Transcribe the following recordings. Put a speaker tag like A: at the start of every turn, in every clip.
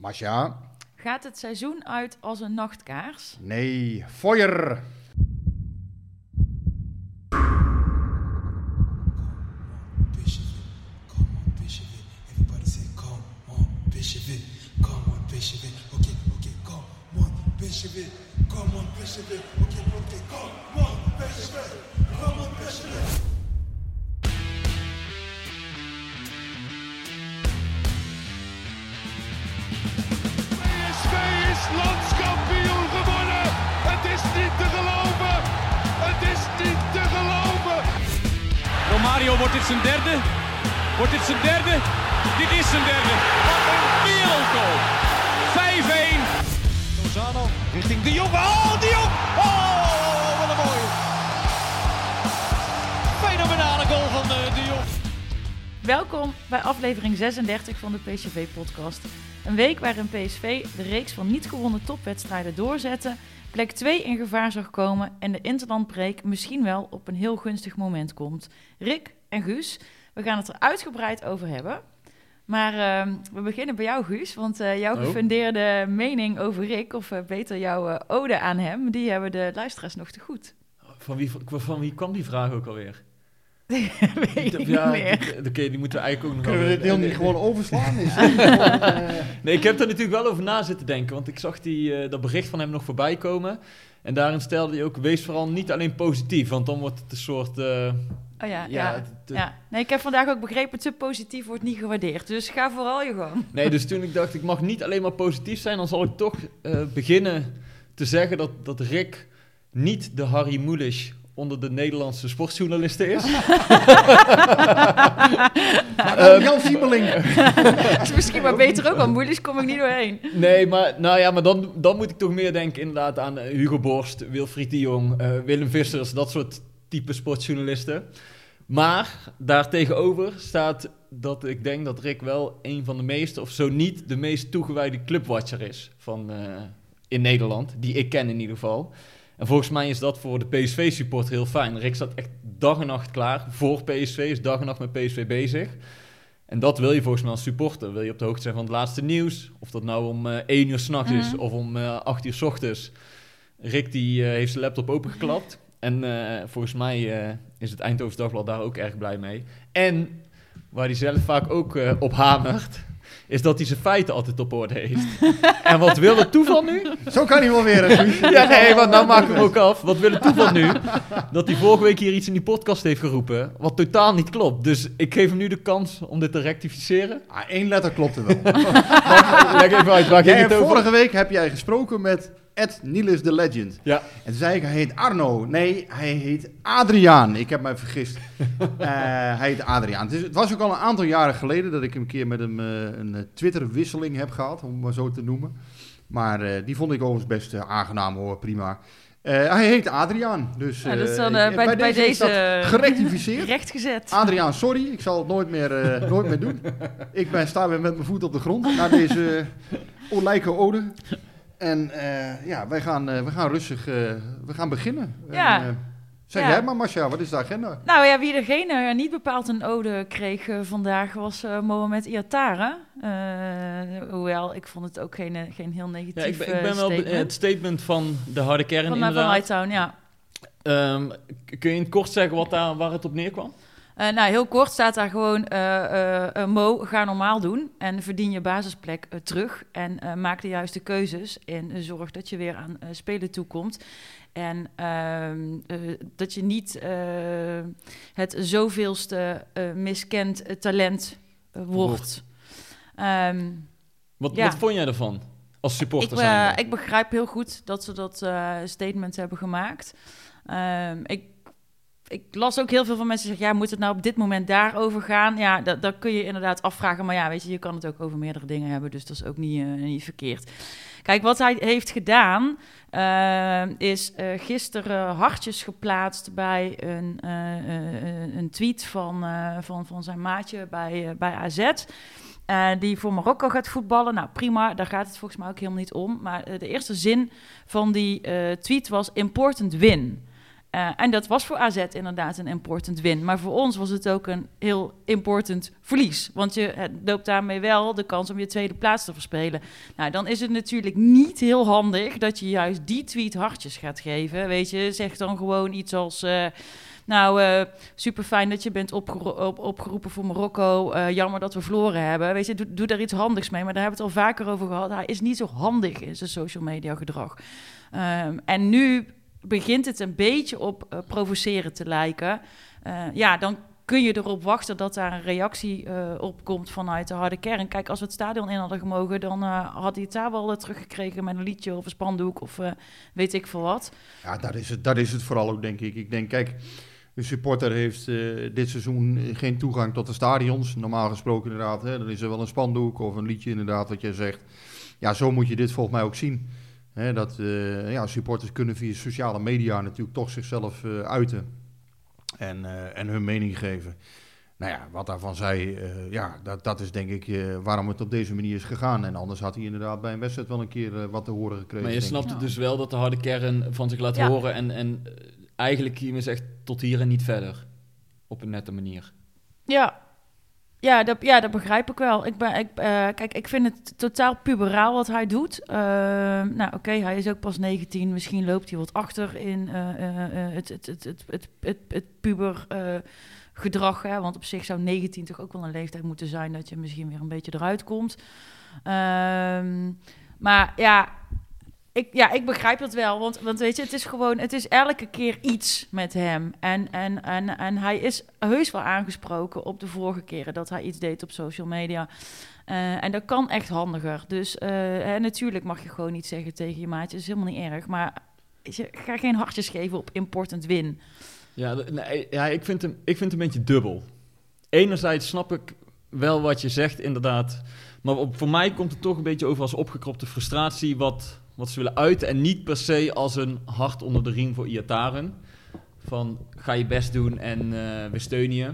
A: Masja,
B: gaat het seizoen uit als een nachtkaars?
A: nee, feuer.
C: Come on, Bishop. Okay, okay, come on, Bishop come on, Bishop
D: is landskampioen gewonnen. Het is niet te geloven. Het is niet te geloven.
E: Romario, wordt dit zijn derde? Wordt dit zijn derde? Dit is zijn derde. Wat een wereldgoal. 5-1.
D: Lozano richting De Jong. Oh,
B: Welkom bij aflevering 36 van de PSV-podcast. Een week waarin PSV de reeks van niet gewonnen topwedstrijden doorzette, plek 2 in gevaar zag komen en de interlandbreek misschien wel op een heel gunstig moment komt. Rick en Guus, we gaan het er uitgebreid over hebben. Maar ehm, we beginnen bij jou, Guus, want eh, jouw
F: Oh.
B: gefundeerde mening over Rick, of eh, beter jouw eh, ode aan hem, die hebben de luisteraars nog te goed.
F: Van wie, van wie kwam die vraag ook alweer?
B: Weet ik
F: ja,
B: niet meer.
F: die- Oké, die moeten we eigenlijk ook nog
A: Kunnen we
F: wel-
A: dit deel niet gewoon overslaan? Is gewoon,
F: Nee, ik heb er natuurlijk wel over na zitten denken, want ik zag die, eh, dat bericht van hem nog voorbij komen. En daarin stelde hij ook, wees vooral niet alleen positief, want dan wordt het een soort... eh,
B: Oh ja, ja.
F: ja, te-
B: Ja, nee, ik heb vandaag ook begrepen, te positief wordt niet gewaardeerd. Dus ga vooral je gang.
F: Nee, dus toen ik dacht, ik mag niet alleen maar positief zijn, dan zal ik toch eh, beginnen te zeggen dat, dat Rick niet de Harry Mulisch onder de Nederlandse sportjournalisten is.
A: dan Jan Siebeling.
B: Dat is misschien maar beter ook, want moeilijk kom ik niet doorheen.
F: Nee, maar, nou ja, maar dan, dan moet ik toch meer denken inderdaad aan eh, Hugo Borst, Wilfried de Jong, eh, Willem Vissers, dat soort type sportjournalisten. Maar daartegenover staat dat ik denk dat Rick wel een van de meeste, of zo niet de meest toegewijde clubwatcher is van, eh, in Nederland, die ik ken in ieder geval. En volgens mij is dat voor de PSV-supporter heel fijn. Rick staat echt dag en nacht klaar voor PSV, is dag en nacht met PSV bezig. En dat wil je volgens mij als supporter. Wil je op de hoogte zijn van het laatste nieuws. Of dat nou om eh 1 uur s'nachts is
B: Mhm.
F: of om eh 8 uur s ochtends. Rick die eh, heeft zijn laptop opengeklapt. En eh, volgens mij eh, is het Eindhoven Dagblad daar ook erg blij mee. En waar hij zelf vaak ook eh, op hamert... is dat hij zijn feiten altijd op orde heeft. en wat wil het toeval nu?
A: Zo kan hij wel weer.
F: Ja, nee, want nou maken we hem ook af. Wat wil het toeval nu? Dat hij vorige week hier iets in die podcast heeft geroepen, wat totaal niet klopt. Dus ik geef hem nu de kans om dit te rectificeren.
A: Ah, één letter klopte wel.
F: Leg even uit, waar
A: Jij
F: het over?
A: vorige week heb jij gesproken met Ed Niels de Legend.
F: Ja,
A: En toen zei ik, hij heet Arno. Nee, hij heet Adriaan. Ik heb mij vergist. Eh, hij heet Adriaan. Het, is- het was ook al een aantal jaren geleden dat ik een keer met hem eh, een eh, Twitter-wisseling heb gehad, om het maar zo te noemen. Maar eh, die vond ik overigens best aangenaam hoor, prima. Eh, hij heet Adriaan. Dus,
B: Ja, dat is dan, bij- deze, eh,
A: gerectificeerd.
B: Rechtgezet.
A: Adriaan, sorry, ik zal het nooit meer, eh, nooit meer doen. Ik ben, sta weer met mijn voet op de grond na deze olijke ode. En eh, ja, wij gaan, eh, we gaan rustig eh, we gaan beginnen.
B: Ja.
A: En, eh, zeg
B: Ja.
A: jij maar, Marcia, wat is de agenda?
B: Nou ja, wie geen, eh, niet bepaald een ode kreeg vandaag was eh Mohamed Iatara. Eh, hoewel, ik vond het ook geen, geen heel negatief
F: ja ik, ben, ik ben wel
B: statement.
F: het statement van de harde kern
B: Van, eh, van
F: inderdaad.
B: Hightown, ja.
F: Ehm, kun je in het kort zeggen wat daar, waar het op neerkwam?
B: Eh, nou, heel kort staat daar gewoon: eh, eh, Mo, ga normaal doen en verdien je basisplek terug. En maak de juiste keuzes en zorg dat je weer aan spelen toekomt. En ehm, eh, dat je niet het zoveelste miskend talent wordt. Ehm,
F: Wat,
B: Ja.
F: wat vond jij ervan als
B: ik,
F: supporter zijnde?
B: ik begrijp heel goed dat ze dat statement hebben gemaakt. Ehm, ik, ik las ook heel veel van mensen zeggen, ja, moet het nou op dit moment daarover gaan? Ja, dat, dat kun je inderdaad afvragen. Maar ja, weet je, je kan het ook over meerdere dingen hebben. Dus dat is ook niet, eh, niet verkeerd. Kijk, wat hij heeft gedaan, eh, is eh, gisteren hartjes geplaatst bij een, een tweet van, van, van zijn maatje bij, bij AZ. die voor Marokko gaat voetballen. Nou, prima, daar gaat het volgens mij ook helemaal niet om. Maar de eerste zin van die tweet was important win. Eh, en dat was voor AZ inderdaad een important win. Maar voor ons was het ook een heel important verlies. Want je eh, loopt daarmee wel de kans om je tweede plaats te verspelen. Nou, dan is het natuurlijk niet heel handig dat je juist die tweet hartjes gaat geven. Weet je, zeg dan gewoon iets als... eh, nou, eh super fijn dat je bent op, opgeroepen voor Marokko. Jammer dat we verloren hebben. Weet je, doe, doe daar iets handigs mee. Maar daar hebben we het al vaker over gehad. Hij is niet zo handig in zijn social media gedrag. Ehm, en nu begint het een beetje op eh, provoceren te lijken. Eh, ja, dan kun je erop wachten dat daar een reactie eh, op komt vanuit de harde kern. Kijk, als we het stadion in hadden gemogen, dan had hij het daar wel teruggekregen met een liedje of een spandoek of weet ik veel wat.
A: Ja, dat is, het, dat is het vooral ook, denk ik. Ik denk, kijk, een supporter heeft dit seizoen geen toegang tot de stadions. Normaal gesproken inderdaad, hè, dan is er wel een spandoek of een liedje inderdaad, wat jij zegt. Ja, zo moet je dit volgens mij ook zien. Hè, dat eh, ja, supporters kunnen via sociale media natuurlijk toch zichzelf eh, uiten en, eh, en hun mening geven. Nou ja, wat daarvan zij, eh, ja, dat, dat is denk ik eh, waarom het op deze manier is gegaan. En anders had hij inderdaad bij een wedstrijd wel een keer eh, wat te horen gekregen.
F: Maar je
A: denk ik.
F: snapt het dus wel dat de harde kern van zich laat
B: Ja.
F: horen en, en eigenlijk hiermee zegt tot hier en niet verder. Op een nette manier.
B: Ja, ja, dat, ja, dat begrijp ik wel. Ik ben, ik, eh, kijk, ik vind het totaal puberaal wat hij doet. Eh, nou, oké, hij is ook pas 19. Misschien loopt hij wat achter in eh, het, het, het, het, het, het, het puber gedrag. Hè? Want op zich zou 19 toch ook wel een leeftijd moeten zijn dat je misschien weer een beetje eruit komt. Ehm, maar ja, ik, ja, ik begrijp het wel. Want, want weet je, het is gewoon, het is elke keer iets met hem. En, en, en, en hij is heus wel aangesproken op de vorige keren dat hij iets deed op social media. Eh, en dat kan echt handiger. Dus eh, hè, natuurlijk mag je gewoon niet zeggen tegen je maatje. Dat is helemaal niet erg. Maar je, ga geen hartjes geven op important win.
F: Ja, ja ik, vind hem, ik vind hem een beetje dubbel. Enerzijds snap ik wel wat je zegt, inderdaad. Maar voor mij komt het toch een beetje over als opgekropte frustratie... wat, wat ze willen uiten. En niet per se als een hart onder de riem voor Iataren. Van, ga je best doen en eh, we steunen je.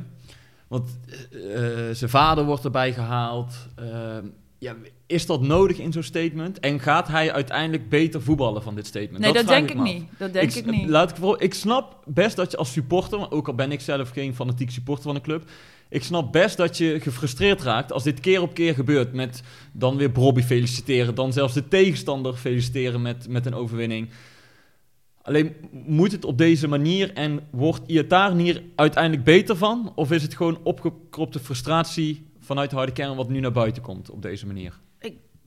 F: Want eh, eh, zijn vader wordt erbij gehaald. Eh, ja, is dat nodig in zo'n statement? En gaat hij uiteindelijk beter voetballen van dit statement?
B: Nee, dat, denk ik niet. Dat denk ik, niet.
F: Laat ik, vooral, ik snap best dat je als supporter, ook al ben ik zelf geen fanatiek supporter van een club, ik snap best dat je gefrustreerd raakt als dit keer op keer gebeurt. Met dan weer Bobby feliciteren, dan zelfs de tegenstander feliciteren met, met een overwinning. Alleen moet het op deze manier en wordt Iataren hier uiteindelijk beter van? Of is het gewoon opgekropte frustratie vanuit de harde kern wat nu naar buiten komt op deze manier?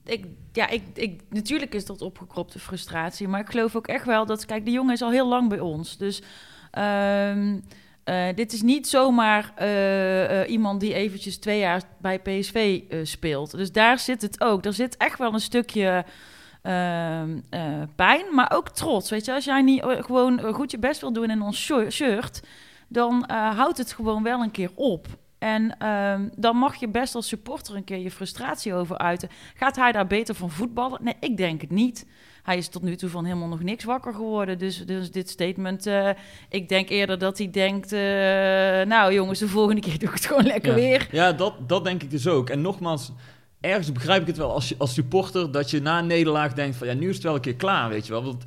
B: ik, ja, ik, ik, natuurlijk is dat opgekropte frustratie. Maar ik geloof ook echt wel dat... Kijk, de jongen is al heel lang bij ons. Dus ehm, eh, dit is niet zomaar eh, eh, iemand die eventjes twee jaar bij PSV speelt. Dus daar zit het ook. Er zit echt wel een stukje... ehm, eh, pijn, maar ook trots. Weet je, als jij niet gewoon goed je best wil doen in ons shir- shirt, dan houdt het gewoon wel een keer op. En ehm, dan mag je best als supporter een keer je frustratie over uiten. Gaat hij daar beter van voetballen? Nee, ik denk het niet. Hij is tot nu toe van helemaal nog niks wakker geworden. Dus, dus dit statement, eh, ik denk eerder dat hij denkt... eh, nou jongens, de volgende keer doe ik het gewoon lekker
F: ja.
B: weer.
F: Ja, dat, dat denk ik dus ook. En nogmaals, ergens begrijp ik het wel als, je, als supporter dat je na een nederlaag denkt van ja, nu is het wel een keer klaar, weet je wel. Want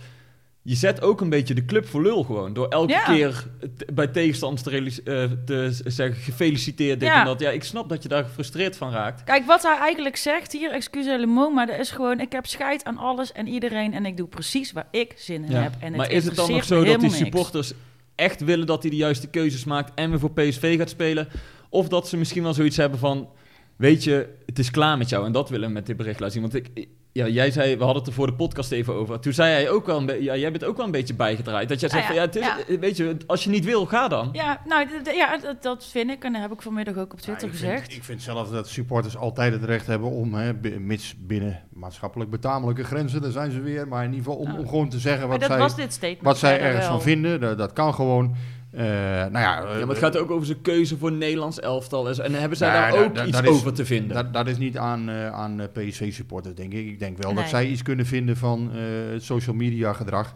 F: je zet ook een beetje de club voor lul gewoon. Door elke
B: Ja.
F: keer bij tegenstanders te, eh, te zeggen gefeliciteerd dit
B: Ja.
F: en dat. Ja, ik snap dat je daar gefrustreerd van raakt.
B: Kijk, wat hij eigenlijk zegt hier, excuus le mot, maar dat is gewoon... ik heb scheid aan alles en iedereen en ik doe precies waar ik zin in
F: Ja.
B: heb. En het
F: maar is het dan nog zo dat die
B: niks.
F: supporters echt willen dat hij de juiste keuzes maakt en weer voor PSV gaat spelen? Of dat ze misschien wel zoiets hebben van, weet je, het is klaar met jou. En dat willen we met dit bericht laten zien. Want ik, ja, jij zei, we hadden het er voor de podcast even over. Toen zei hij ook wel een beetje, ja, jij bent ook wel een beetje bijgedraaid. Dat jij zei
B: Nou
F: van,
B: ja,
F: het is,
B: ja.
F: weet je, als je niet wil, ga dan.
B: Ja, nou, ja, dat, dat vind ik. En dat heb ik vanmiddag ook op Twitter
A: Ja, ik
B: gezegd.
A: Vind, ik vind zelf dat supporters altijd het recht hebben om, hè, mits binnen maatschappelijk betamelijke grenzen, daar zijn ze weer, maar in ieder geval om, om gewoon te zeggen wat
B: dat
A: zij,
B: was dit statement.
A: wat zij ergens
B: wel.
A: van vinden. Dat, dat kan gewoon. Eh, nou ja,
F: Ja, maar het gaat ook over zijn keuze voor Nederlands elftal. En hebben zij
A: Nee,
F: daar ook iets
A: is-
F: over te vinden?
A: Dat, dat is niet aan, eh, aan eh, PSV-supporters, denk ik. Ik denk wel dat zij iets kunnen vinden van eh, het social media gedrag.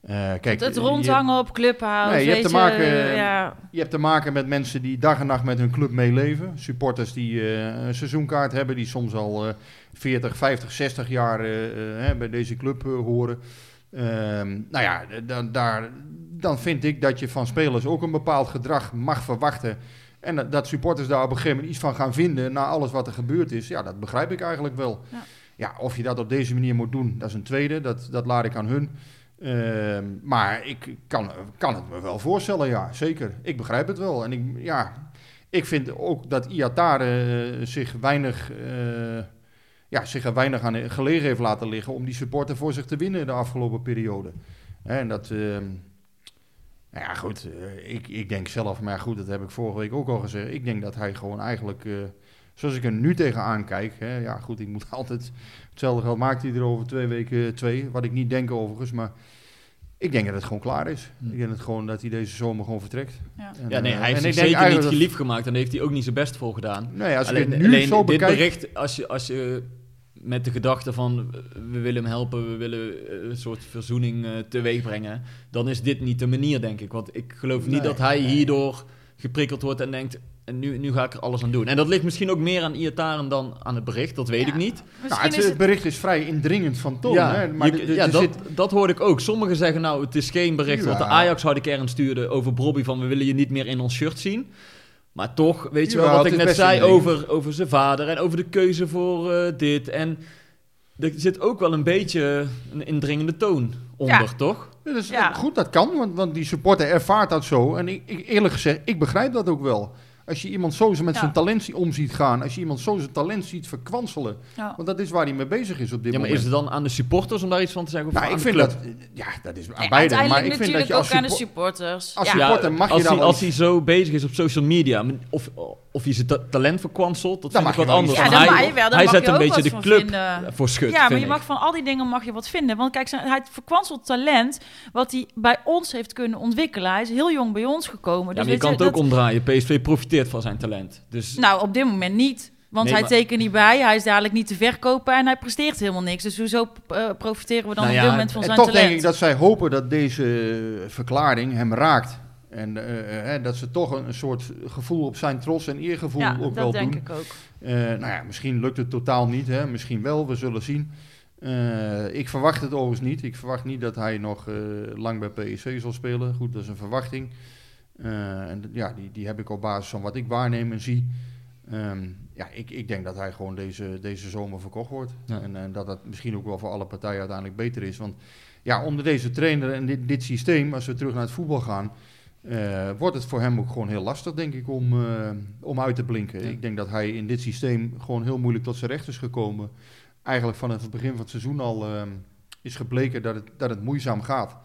A: Eh, kijk,
B: het, het
A: je-
B: rondhangen op Clubhouse,
A: Nee, je hebt te maken,
B: je,
A: eh,
B: ja,
A: Je hebt te maken met mensen die dag en nacht met hun club meeleven. Supporters die eh, een seizoenkaart hebben, die soms al eh 40, 50, 60 jaar eh, eh, hè, bij deze club eh, horen. Ehm, nou ja, dan, daar, dan vind ik dat je van spelers ook een bepaald gedrag mag verwachten. En dat, dat supporters daar op een gegeven moment iets van gaan vinden na alles wat er gebeurd is. Ja, dat begrijp ik eigenlijk wel.
B: Ja.
A: Ja, of je dat op deze manier moet doen, dat is een tweede. Dat, dat laat ik aan hun. Ehm, maar ik kan, kan het me wel voorstellen, ja, zeker. Ik begrijp het wel. En ik, ja, ik vind ook dat Iatare eh, zich weinig, eh, ja, zich er weinig aan gelegen heeft laten liggen om die supporter voor zich te winnen de afgelopen periode. Hè, en dat, ehm, nou ja, goed, eh, ik, ik denk zelf, maar goed, dat heb ik vorige week ook al gezegd. Ik denk dat hij gewoon eigenlijk, eh, zoals ik er nu tegenaan kijk, hè, ja goed, ik moet altijd, hetzelfde geld maakt hij er over twee weken twee, wat ik niet denk overigens, maar ik denk dat het gewoon klaar is.
F: Hm.
A: Ik denk dat, gewoon, dat hij deze zomer gewoon vertrekt.
B: Ja.
A: En,
F: ja, nee,
A: eh,
F: hij heeft zich zeker niet geliefd gemaakt. En daar heeft hij ook niet zijn best voor gedaan.
A: Nee, als
F: alleen
A: ik het nu
F: alleen
A: zo
F: dit
A: bekijk...
F: bericht, als je, als je met de gedachte van we willen hem helpen, we willen eh, een soort verzoening eh, teweeg brengen, dan is dit niet de manier, denk ik. Want ik geloof niet
A: Nee,
F: dat hij
A: nee.
F: hierdoor geprikkeld wordt en denkt, en nu, nu ga ik er alles aan doen. En dat ligt misschien ook meer aan Iataren dan aan het bericht, dat weet
B: Ja.
F: ik niet.
A: Nou,
B: Misschien
A: het, bericht is vrij indringend van toon.
F: ja,
A: hè? Maar
F: je-
A: de- de-
F: ja dat,
A: zit-
F: dat hoorde ik ook. Sommigen zeggen nou, het is geen bericht wat de
A: Ja.
F: Ajax harde kern stuurde over Bobby van we willen je niet meer in ons shirt zien. Maar toch, weet je wel wat ik net zei over, over zijn vader en over de keuze voor eh, dit. En er zit ook wel een beetje een indringende toon onder,
B: Ja.
F: toch?
A: Ja, dat is
B: Ja.
A: Goed, dat kan, want, want die supporter ervaart dat zo. En ik, ik, eerlijk gezegd, ik begrijp dat ook wel. Als je iemand zo met
B: Ja.
A: zijn talent om ziet gaan, als je iemand zo zijn talent ziet verkwanselen,
B: Ja.
A: want dat is waar hij mee bezig is op dit
F: Ja, maar
A: moment.
F: is het dan aan de supporters om daar iets van te zeggen? Of
A: nou,
F: aan
A: ik
F: de
A: vind
F: club?
A: dat, ja, dat is aan
B: Nee,
A: beide. Maar
B: uiteindelijk
A: ik vind dat
B: natuurlijk
A: je als,
B: ook aan de
A: suppo-
B: supporters.
A: als
B: ja.
A: supporter- mag je
F: als
A: dan
F: hij,
A: wel
F: als hij zo bezig is op social media, of, of hij zijn ta- talent verkwanselt, dat vind ik wat
A: je
F: anders.
B: Ja,
F: hij
B: je wel,
F: hij
B: mag
F: zet
B: je
F: een
B: ook
F: beetje
B: wat
F: de
B: van
F: club
B: vinden.
F: voor schut,
B: Ja, maar je
F: ik.
B: mag van al die dingen mag je wat vinden. Want kijk, zijn- hij verkwanselt talent wat hij bij ons heeft kunnen ontwikkelen. Hij is heel jong bij ons gekomen.
F: Ja,
B: Dus
F: maar je kan het ook
B: dat-
F: omdraaien. PSV profiteert van zijn talent. Dus
B: Nou, op dit moment niet. Want
F: Nee,
B: hij
F: maar-
B: tekent niet bij, hij is dadelijk niet te verkopen en hij presteert helemaal niks. Dus hoezo eh, profiteren we dan
F: Nou
B: op
F: ja,
B: dit moment van
A: En
B: zijn
A: toch
B: talent?
A: denk ik dat zij hopen dat deze verklaring hem raakt. En eh, eh, dat ze toch een, een soort gevoel op zijn trots en eergevoel
B: ja,
A: ook
B: dat
A: wel
B: denk
A: doen.
B: ik ook.
A: Eh, nou ja, misschien lukt het totaal niet, hè? misschien wel, we zullen zien. Eh, ik verwacht het overigens niet. Ik verwacht niet dat hij nog eh, lang bij PSV zal spelen. Goed, dat is een verwachting. Eh, en ja, die, die heb ik op basis van wat ik waarneem en zie. Ehm, ja, ik, ik denk dat hij gewoon deze, deze zomer verkocht wordt.
F: Ja.
A: En, en dat dat misschien ook wel voor alle partijen uiteindelijk beter is. Want ja, onder deze trainer en dit, dit systeem, als we terug naar het voetbal gaan, eh, wordt het voor hem ook gewoon heel lastig, denk ik, om, eh, om uit te blinken.
F: Ja.
A: Ik denk dat hij in dit systeem gewoon heel moeilijk tot zijn recht is gekomen. Eigenlijk vanaf het begin van het seizoen al ehm, is gebleken dat het, dat het moeizaam gaat.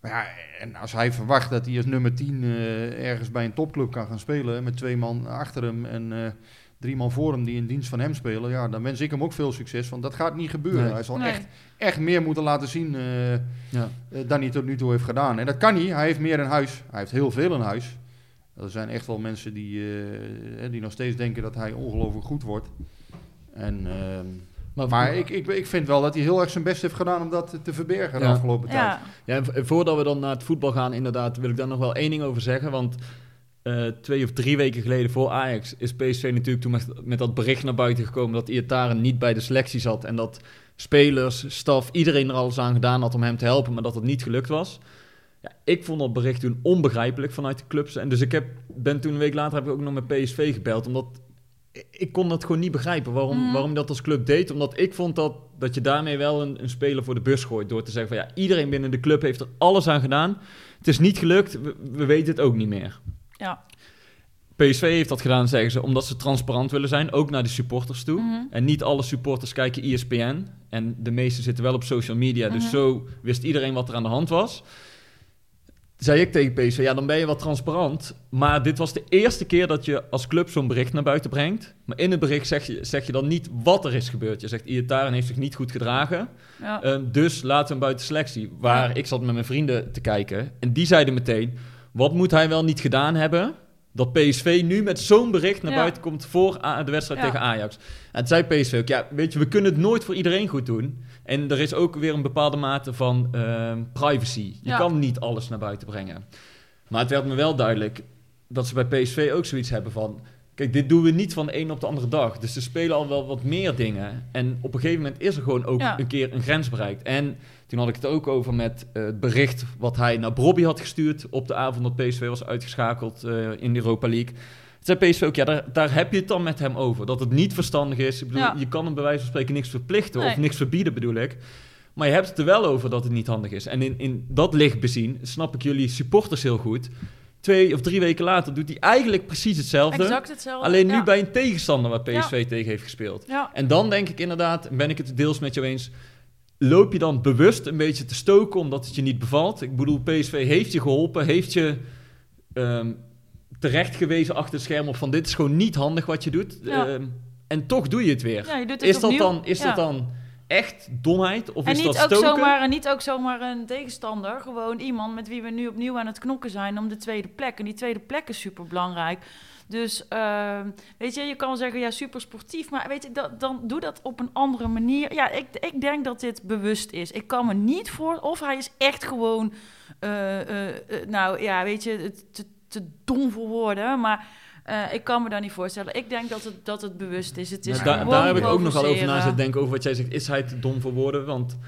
A: Maar ja, en als hij verwacht dat hij als nummer 10 eh, ergens bij een topclub kan gaan spelen, met twee man achter hem en drie man voor hem die in dienst van hem spelen, ja, dan wens ik hem ook veel succes, want dat gaat niet gebeuren.
F: Nee.
A: Hij zal
B: Nee.
A: echt, echt meer moeten laten zien eh,
F: ja.
A: eh, dan hij tot nu toe heeft gedaan. En dat kan hij. Hij heeft meer in huis. Hij heeft heel veel in huis. Er zijn echt wel mensen die, eh, die nog steeds denken dat hij ongelooflijk goed wordt. En, ehm,
F: Maar,
A: maar ik, ik, ik vind wel dat hij heel erg zijn best heeft gedaan om dat te verbergen de
F: Ja.
A: afgelopen tijd.
B: Ja,
F: Ja, en voordat we dan naar het voetbal gaan, inderdaad, wil ik daar nog wel één ding over zeggen. Want eh, twee of drie weken geleden voor Ajax is PSV natuurlijk toen met, met dat bericht naar buiten gekomen dat Iataren niet bij de selectie zat. En dat spelers, staf, iedereen er alles aan gedaan had om hem te helpen, maar dat het niet gelukt was. Ja, ik vond dat bericht toen onbegrijpelijk vanuit de clubs. En dus ik heb, ben toen een week later heb ik ook nog met PSV gebeld, omdat ik- kon dat gewoon niet begrijpen waarom,
B: Mhm.
F: waarom dat als club deed. Omdat ik vond dat, dat je daarmee wel een, een speler voor de bus gooit. Door te zeggen van ja, iedereen binnen de club heeft er alles aan gedaan. Het is niet gelukt, we, we weten het ook niet meer.
B: Ja.
F: PSV heeft dat gedaan, zeggen ze, omdat ze transparant willen zijn, ook naar de supporters toe.
B: Mhm.
F: En niet alle supporters kijken ESPN. En de meeste zitten wel op social media, dus
B: Mhm.
F: zo wist iedereen wat er aan de hand was. Zei ik tegen PSV, ja, dan ben je wat transparant. Maar dit was de eerste keer dat je als club zo'n bericht naar buiten brengt. Maar in het bericht zeg je, zeg je dan niet wat er is gebeurd. Je zegt, Iataren heeft zich niet goed gedragen.
B: ja.
F: Ehm, dus laten we hem buiten selectie. Waar
B: Ja.
F: ik zat met mijn vrienden te kijken. En die zeiden meteen, wat moet hij wel niet gedaan hebben... dat PSV nu met zo'n bericht naar
B: Ja.
F: buiten komt voor de wedstrijd
B: Ja.
F: tegen Ajax. En toen zei PSV ook, ja, weet je, we kunnen het nooit voor iedereen goed doen. En er is ook weer een bepaalde mate van ehm, privacy. Je
B: Ja.
F: kan niet alles naar buiten brengen. Maar het werd me wel duidelijk dat ze bij PSV ook zoiets hebben van... Kijk, dit doen we niet van de een op de andere dag. Dus ze spelen al wel wat meer dingen. En op een gegeven moment is er gewoon ook een keer een grens bereikt. En toen had ik het ook over met eh, het bericht wat hij naar Bobby had gestuurd... op de avond dat PSV was uitgeschakeld eh, in de Europa League. Toen zei PSV ook, ja, daar, daar heb je het dan met hem over. Dat het niet verstandig is. Ik bedoel,
B: Ja.
F: je kan hem bij wijze van spreken niks verplichten of niks verbieden, bedoel ik. Maar je hebt het er wel over dat het niet handig is. En in, in dat licht bezien snap ik jullie supporters heel goed. Twee of drie weken later doet hij eigenlijk precies hetzelfde.
B: Exact hetzelfde.
F: Alleen nu
B: ja.
F: bij een tegenstander waar PSV tegen heeft gespeeld.
B: Ja.
F: En dan denk ik inderdaad, en ben ik het deels met jou eens... loop je dan bewust een beetje te stoken omdat het je niet bevalt? Ik bedoel, PSV heeft je geholpen, heeft je ehm, terecht gewezen achter het scherm... op van dit is gewoon niet handig wat je doet.
B: Ja.
F: Ehm, en toch doe je het weer.
B: Ja, je doet het
F: is dat, dan, is
B: Ja.
F: dat dan echt domheid? Of
B: En
F: is
B: niet
F: dat
B: ook,
F: stoken?
B: zomaar, en niet ook zomaar een tegenstander. Gewoon iemand met wie we nu opnieuw aan het knokken zijn om de tweede plek. En die tweede plek is super belangrijk. Dus ehm, weet je, je kan zeggen, ja, super sportief. Maar weet je, dat, dan doe dat op een andere manier. Ja, ik, ik denk dat dit bewust is. Ik kan me niet voor. Of hij is echt gewoon. eh, eh, eh, nou ja, weet je, te, te dom voor woorden. Maar. ik kan me daar niet voorstellen. Ik denk dat het, dat het bewust is. Het is
F: Nou, daar- heb ik ook nog wel over na zitten denken over wat jij zegt. Is hij te dom voor woorden? Want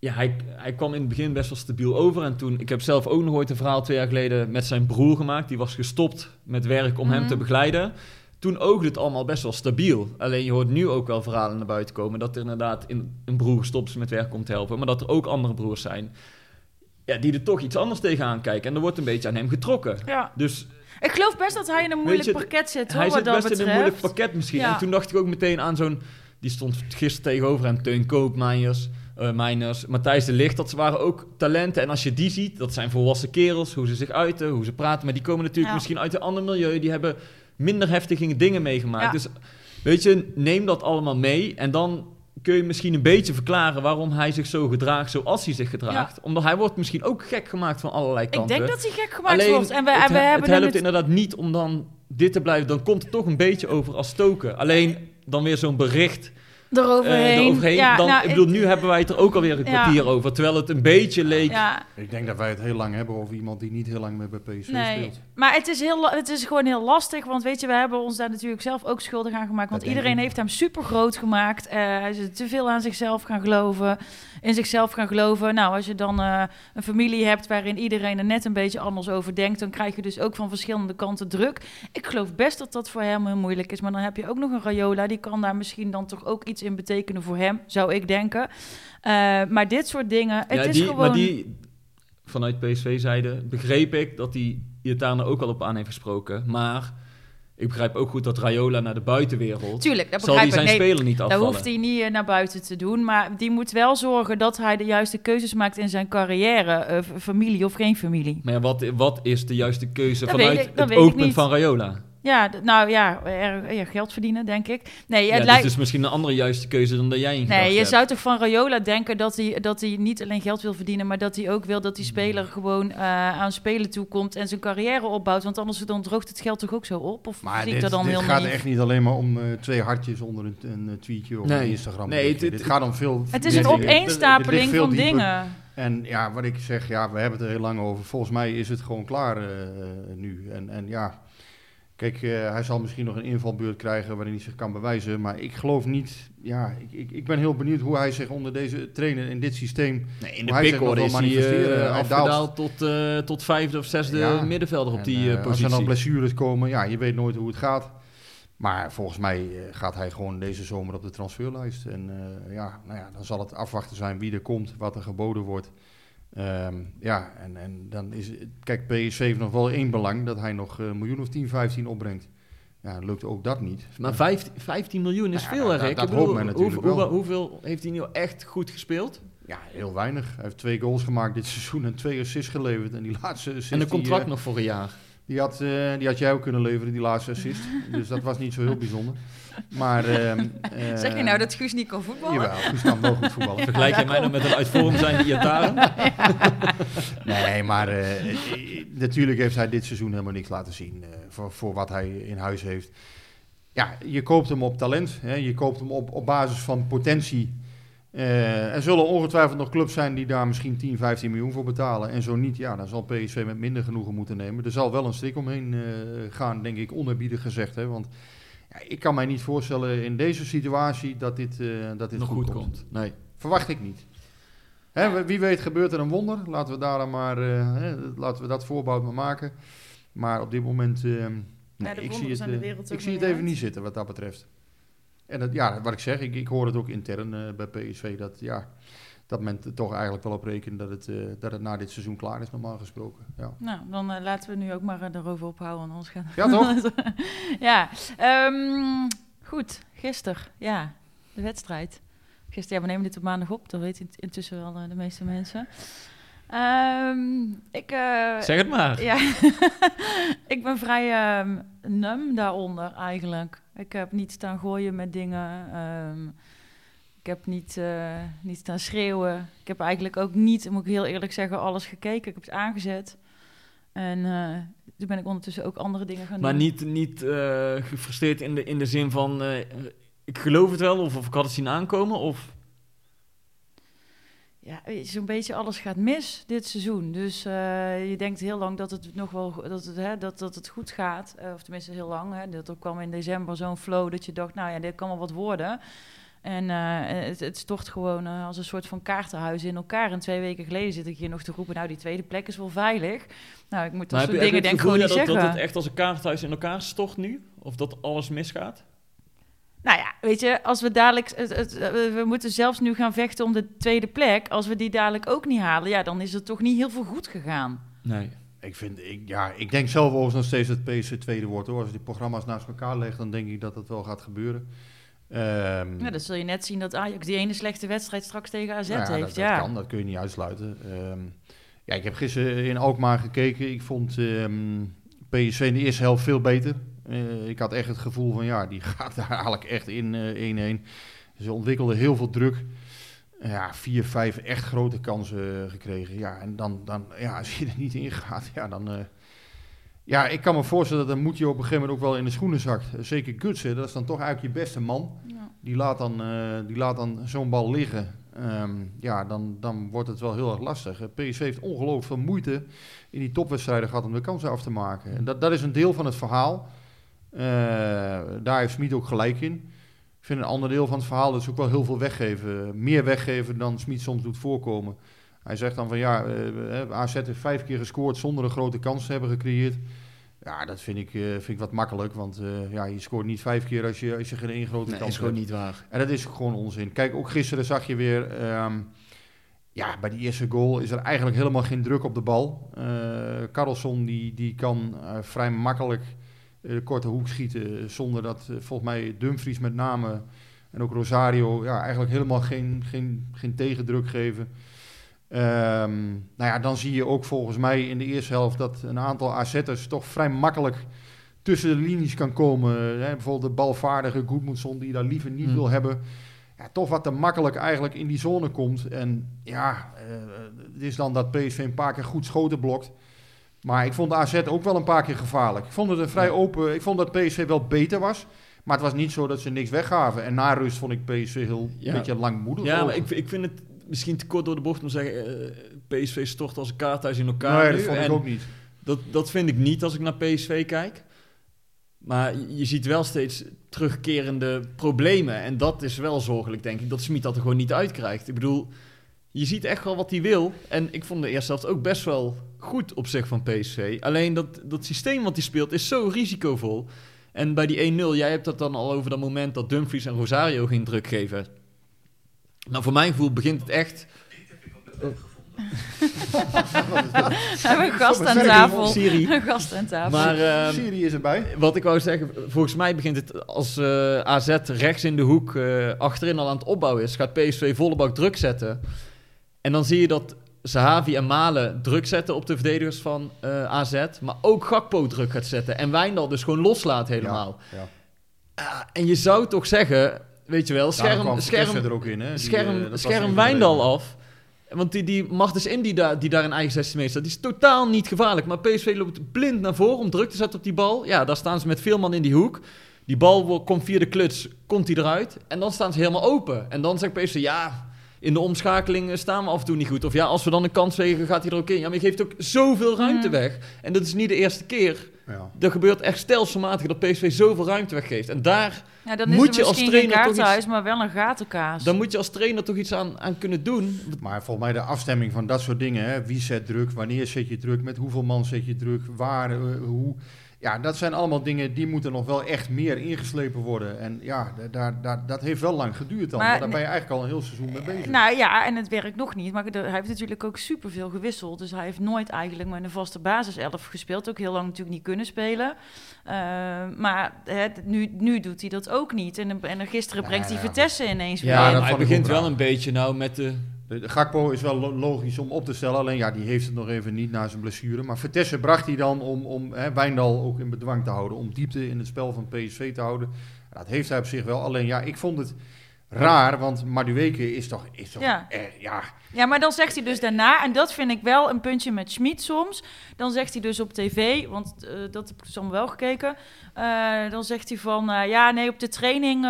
F: ja, hij, hij kwam in het begin best wel stabiel over. En toen, ik heb zelf ook nog ooit een verhaal twee jaar geleden met zijn broer gemaakt. Die was gestopt met werk om hem
B: Mhm.
F: te begeleiden. Toen oogde het allemaal best wel stabiel. Alleen je hoort nu ook wel verhalen naar buiten komen dat er inderdaad in, een broer gestopt is met werk om te helpen. Maar dat er ook andere broers zijn. Ja, die er toch iets anders tegenaan kijken. En er wordt een beetje aan hem getrokken.
B: Ja.
F: Dus
B: Ik geloof best dat hij in een moeilijk
F: je,
B: pakket zit, hoor,
F: hij
B: wat
F: zit best
B: betreft.
F: in een moeilijk pakket misschien.
B: Ja.
F: En toen dacht ik ook meteen aan zo'n... Die stond gisteren tegenover hem, Teun Koopmeijers, Meiners, Matthijs de Ligt. Dat waren ook talenten. En als je die ziet, dat zijn volwassen kerels. Hoe ze zich uiten, hoe ze praten. Maar die komen natuurlijk
B: Ja.
F: misschien uit een ander milieu. Die hebben minder heftige dingen meegemaakt.
B: Ja.
F: Dus weet je, neem dat allemaal mee. En dan kun je misschien een beetje verklaren waarom hij zich zo gedraagt zoals hij zich gedraagt. Omdat hij wordt misschien ook gek gemaakt van allerlei
B: Ik
F: kanten.
B: denk dat hij gek gemaakt
F: Alleen,
B: wordt. En we,
F: het,
B: en we
F: he-
B: hebben
F: het helpt
B: het-
F: inderdaad niet om dan dit te blijven. Dan komt het toch een beetje over als stoken. Alleen dan weer zo'n bericht
B: eroverheen.
F: eroverheen.
B: Ja,
F: dan,
B: nou,
F: ik bedoel, nu hebben wij het er ook alweer een
B: Ja.
F: kwartier over. Terwijl het een beetje leek...
B: Ja,
A: Ik denk dat wij het heel lang hebben over iemand die niet heel lang meer bij PSV
B: nee.
A: speelt.
B: Maar het is, heel, het is gewoon heel lastig. Want weet je, we hebben ons daar natuurlijk zelf ook schuldig aan gemaakt. Want iedereen heeft hem super groot gemaakt. Eh, hij is te veel aan zichzelf gaan geloven. In zichzelf gaan geloven. Nou, als je dan eh, een familie hebt waarin iedereen er net een beetje anders over denkt. Dan krijg je dus ook van verschillende kanten druk. Ik geloof best dat dat voor hem heel moeilijk is. Maar dan heb je ook nog een Rayola. Die kan daar misschien dan toch ook iets in betekenen voor hem, zou ik denken. Eh, maar dit soort dingen, het
F: Ja,
B: is
F: die,
B: gewoon...
F: Maar die, vanuit PSV-zijde, begreep ik dat hij nou ook al op aan heeft gesproken. Maar ik begrijp ook goed dat Rayola naar de buitenwereld...
B: Tuurlijk, dat
F: zal die
B: begrijp
F: zijn
B: Nee,
F: speler niet afvallen.
B: hoeft hij niet eh, naar buiten te doen. Maar die moet wel zorgen dat hij de juiste keuzes maakt in zijn carrière. eh, familie of geen familie.
F: Maar ja, wat, wat is de juiste keuze
B: Dat
F: vanuit
B: ik- dat
F: het oogpunt van Rayola?
B: Ja, nou ja, er, ja, geld verdienen, denk ik. Nee, het
F: dat
B: lijkt...
F: is dus misschien een andere juiste keuze dan dat jij in gedachten
B: Nee, je
F: hebt.
B: zou toch van Rayola denken dat hij, dat hij niet alleen geld wil verdienen, maar dat hij ook wil dat die speler gewoon eh, aan spelen toekomt en zijn carrière opbouwt. Want anders dan droogt het geld toch ook zo op? Of
A: Maar
B: zie ik
A: dit,
B: dat dan
A: dit
B: heel
A: gaat echt niet alleen maar om eh, twee hartjes onder een, een eh, tweetje of
F: Nee.
A: een Instagram.
F: Nee, het-
A: dit gaat om veel
B: Het is een opeenstapeling van
A: dieper.
B: dingen.
A: En ja, wat ik zeg, ja, we hebben het er heel lang over. Volgens mij is het gewoon klaar eh, nu. En, en ja, kijk, eh, hij zal misschien nog een invalbeurt krijgen waarin hij zich kan bewijzen. Maar ik geloof niet, ja, ik, ik, ik ben heel benieuwd hoe hij zich onder deze trainer in dit systeem...
F: Nee, in de pickorde is hij
A: Hij
F: afgedaald tot, eh, tot vijfde of zesde
A: Ja.
F: middenvelder op
A: En,
F: die
A: eh, Als er
F: positie.
A: dan blessures komen, ja, je weet nooit hoe het gaat. Maar volgens mij gaat hij gewoon deze zomer op de transferlijst. En ja, nou ja, dan zal het afwachten zijn wie er komt, wat er geboden wordt. Ehm, ja, en, en dan is kijk, PSV heeft nog wel één belang, dat hij nog een miljoen of 10, 15 opbrengt. Ja, lukt ook dat niet.
F: Maar 15, 15 miljoen is
A: Ja,
F: veel, hè? Rick?
A: dat
F: Ik bedoel,
A: hoopt men natuurlijk
F: hoe- hoe-
A: wel.
F: hoeveel heeft hij nu echt goed gespeeld?
A: Ja, heel weinig. Hij heeft twee goals gemaakt dit seizoen en twee assists geleverd. En die laatste assist
F: En een contract
A: eh,
F: nog voor een jaar.
A: Die had, eh, die had jij ook kunnen leveren, die laatste assist. dus dat was niet zo heel bijzonder. Maar, ehm, eh,
B: Zeg je nou dat Guus niet kan voetballen?
A: Jawel, Guus kan wel goed voetballen.
F: Vergelijk jij mij nou met een uit vorm zijnde Iataren?
A: Nee, maar eh, eh, natuurlijk heeft hij dit seizoen helemaal niks laten zien eh, voor, voor wat hij in huis heeft. Ja, je koopt hem op talent. Hè? Je koopt hem op, op basis van potentie. Eh, er zullen ongetwijfeld nog clubs zijn die daar misschien 10, 15 miljoen voor betalen. En zo niet, ja, dan zal PSV met minder genoegen moeten nemen. Er zal wel een strik omheen eh, gaan, denk ik, onerbiedig gezegd. Hè? Want ja, ik kan mij niet voorstellen in deze situatie dat dit, eh, dat dit
F: Nog
A: goed,
F: goed
A: komt.
F: komt.
A: Nee, verwacht ik niet. Hè, wie weet gebeurt er een wonder. Laten we daar dan maar, eh, hè, laten we dat voorbouw maar maken. Maar op dit moment, nee, ik zie het, ik zie het even niet zitten wat dat betreft. En dat, ja, wat ik zeg, ik, ik hoor het ook intern eh, bij PSV dat, ja, dat men er toch eigenlijk wel op rekent dat het, eh, dat het na dit seizoen klaar is, normaal gesproken. Ja,
B: Nou, dan eh, laten we nu ook maar erover ophouden, anders gaan
A: ja toch?
B: ja, ehm, goed. Gisteren, ja, de wedstrijd. Gisteren, ja, we nemen dit op maandag op. Dat weten int- intussen wel de meeste mensen. Ehm, ik, eh,
F: Zeg het maar.
B: ja, ik ben vrij ehm num daaronder eigenlijk. Ik heb niet staan gooien met dingen. ehm, ik heb niet, eh, niet staan schreeuwen. Ik heb eigenlijk ook niet, moet ik heel eerlijk zeggen, alles gekeken. Ik heb het aangezet. En eh, toen ben ik ondertussen ook andere dingen gaan
F: Maar
B: doen.
F: niet, niet eh, gefrustreerd in de, in de zin van... ik geloof het wel, of, of ik had het zien aankomen, of...
B: Ja, je, zo'n beetje alles gaat mis dit seizoen. Dus eh, je denkt heel lang dat het nog wel dat het, hè, dat, dat het goed gaat. Eh, of tenminste heel lang. Hè. Dat er kwam in december zo'n flow dat je dacht, nou ja, dit kan wel wat worden. En eh, het, het stort gewoon eh, als een soort van kaartenhuis in elkaar. En twee weken geleden zit ik hier nog te roepen, nou die tweede plek is wel veilig. Nou, ik moet dat
F: Maar
B: soort
F: heb
B: dingen denk ik gewoon niet
F: dat,
B: zeggen.
F: dat het echt als een kaarthuis in elkaar stort nu? Of dat alles misgaat?
B: Nou ja, weet je, als we dadelijk. Het, het, eh, we moeten zelfs nu gaan vechten om de tweede plek. Als we die dadelijk ook niet halen, ja, dan is er toch niet heel veel goed gegaan.
F: Nee.
A: Ik, vind, ik, ja, ik denk zelf overigens nog steeds dat PSV tweede wordt. Hoor. Als die programma's naast elkaar leggen, dan denk ik dat dat wel gaat gebeuren. Ehm,
B: Ja, dan zul je net zien dat Ajax die ene slechte wedstrijd straks tegen AZ
A: Nou ja,
B: heeft.
A: Dat,
B: ja.
A: dat kan, dat kun je niet uitsluiten. Ehm, ja, ik heb gisteren in Alkmaar gekeken. Ik vond ehm, PSV in de eerste helft veel beter. Eh, ik had echt het gevoel van, ja, die gaat daar eigenlijk echt in eh, 1-1. Ze ontwikkelden heel veel druk. Ja, vier, vijf echt grote kansen eh, gekregen. Ja, en dan, dan ja, als je er niet in gaat, ja, dan... eh, ja, ik kan me voorstellen dat dan moet je op een gegeven moment ook wel in de schoenen zakt. Zeker Guts, hè, dat is dan toch eigenlijk je beste man.
B: Ja.
A: Die laat dan, eh, die laat dan zo'n bal liggen. Ehm, ja, dan, dan wordt het wel heel erg lastig. Eh, PSV heeft ongelooflijk veel moeite in die topwedstrijden gehad om de kansen af te maken. En dat, dat is een deel van het verhaal. Eh, daar heeft Smit ook gelijk in. Ik vind een ander deel van het verhaal dat ze ook wel heel veel weggeven. Meer weggeven dan Smit soms doet voorkomen. Hij zegt dan van ja, eh, eh, AZ heeft vijf keer gescoord zonder een grote kans te hebben gecreëerd. Ja, dat vind ik, vind ik wat makkelijk. Want ja, je scoort niet vijf keer als je, als je geen één grote kans hebt.
F: niet waar.
A: En dat is gewoon onzin. Kijk, ook gisteren zag je weer. ehm, ja, bij die eerste goal is er eigenlijk helemaal geen druk op de bal. Eh Carlson die, die kan vrij makkelijk de korte hoek schieten. Zonder dat eh, volgens mij Dumfries met name en ook Rosario ja, eigenlijk helemaal geen, geen, geen tegendruk geven. Ehm, nou ja, dan zie je ook volgens mij in de eerste helft dat een aantal AZ'ers toch vrij makkelijk tussen de linies kan komen. Hè, bijvoorbeeld de balvaardige Goedmoedson die daar liever niet
F: Hmm.
A: wil hebben. Ja, toch wat te makkelijk eigenlijk in die zone komt. En ja, eh, het is dan dat PSV een paar keer goed schoten blokt. Maar ik vond de AZ ook wel een paar keer gevaarlijk. Ik vond het een vrij open... Ik vond dat PSV wel beter was. Maar het was niet zo dat ze niks weggaven. En na rust vond ik PSV heel
F: Ja.
A: een beetje langmoedig.
F: Ja, maar ik, ik vind het misschien te kort door de bocht om te zeggen... eh, PSV stort als een kaarthuis in elkaar
A: Nee, dat vond ik
F: En
A: ook niet.
F: Dat, dat vind ik niet als ik naar PSV kijk. Maar je je ziet wel steeds terugkerende problemen. En dat is wel zorgelijk, denk ik, dat Smit dat er gewoon niet uitkrijgt. Ik bedoel, je ziet echt wel wat hij wil. En ik vond de eerste helft ook best wel goed op zich van PSV. Alleen dat, dat systeem wat hij speelt is zo risicovol. En bij die 1-0, jij hebt dat dan al over dat moment dat Dumfries en Rosario geen druk geven. Nou, voor mijn gevoel begint het echt...
B: We hebben een gast aan tafel.
F: Siri.
B: Een gast aan tafel.
F: Maar, ehm,
A: Syrië is erbij.
F: Wat ik wou zeggen, volgens mij begint het als eh, AZ rechts in de hoek eh, achterin al aan het opbouwen is. Gaat PSV volle bak druk zetten. En dan zie je dat Zahavi en Malen druk zetten op de verdedigers van eh, AZ. Maar ook Gakpo druk gaat zetten. En Wijndal dus gewoon loslaat helemaal.
A: Ja.
F: Ah, en je zou toch zeggen, weet je wel, scherm, scherm,
A: Vitesse er ook in, hè? Die, eh,
F: scherm, scherm Wijndal af. Want die, die Martens in die daar, die daar in eigen 16 meter staat, die is totaal niet gevaarlijk. Maar PSV loopt blind naar voren om druk te zetten op die bal. Ja, daar staan ze met veel man in die hoek. Die bal komt via de kluts, komt die eruit. En dan staan ze helemaal open. En dan zegt PSV, ja, in de omschakeling staan we af en toe niet goed. Of ja, als we dan een kans tegen, gaat hij er ook in. Ja, maar je geeft ook zoveel ruimte
B: Mm.
F: weg. En dat is niet de eerste keer.
A: Ja.
F: Er gebeurt echt stelselmatig dat PSV zoveel ruimte weggeeft. En daar
B: Ja, dan
F: Moet
B: is
F: je als trainer toch iets-
B: maar wel een gatenkaas.
F: Dan moet je als trainer toch iets aan, aan kunnen doen.
A: Maar volgens mij de afstemming van dat soort dingen, hè? wie zet druk, wanneer zet je druk, met hoeveel man zet je druk, waar, eh, hoe. Ja, dat zijn allemaal dingen die moeten nog wel echt meer ingeslepen worden. En ja, da- daar, daar, dat heeft wel lang geduurd dan.
B: Maar
A: Maar daar ben je eigenlijk al een heel seizoen mee bezig.
B: Nou ja, en het werkt nog niet. Maar hij heeft natuurlijk ook superveel gewisseld. Dus hij heeft nooit eigenlijk met een vaste basiself gespeeld. Ook heel lang natuurlijk niet kunnen spelen. Eh, maar hè, nu, nu doet hij dat ook niet. En, en gisteren brengt
A: Ja,
B: hij Vitesse ineens
F: Ja,
B: weer.
A: vond
F: hij begint wel een beetje nou met de...
A: De, Gakpo is wel lo- logisch om op te stellen, alleen ja, die heeft het nog even niet na zijn blessure. Maar Vitesse bracht hij dan om, om hè, Wijndal ook in bedwang te houden, om diepte in het spel van PSV te houden. Dat heeft hij op zich wel, alleen ja, ik vond het raar, want Madueke is toch, is toch
B: Ja.
A: eh, ja,
B: Ja, maar dan zegt hij dus daarna, en dat vind ik wel een puntje met Schmid soms. Dan zegt hij dus op tv, want eh, dat heb ik dus allemaal wel gekeken. eh, dan zegt hij van, eh, ja, nee, op de training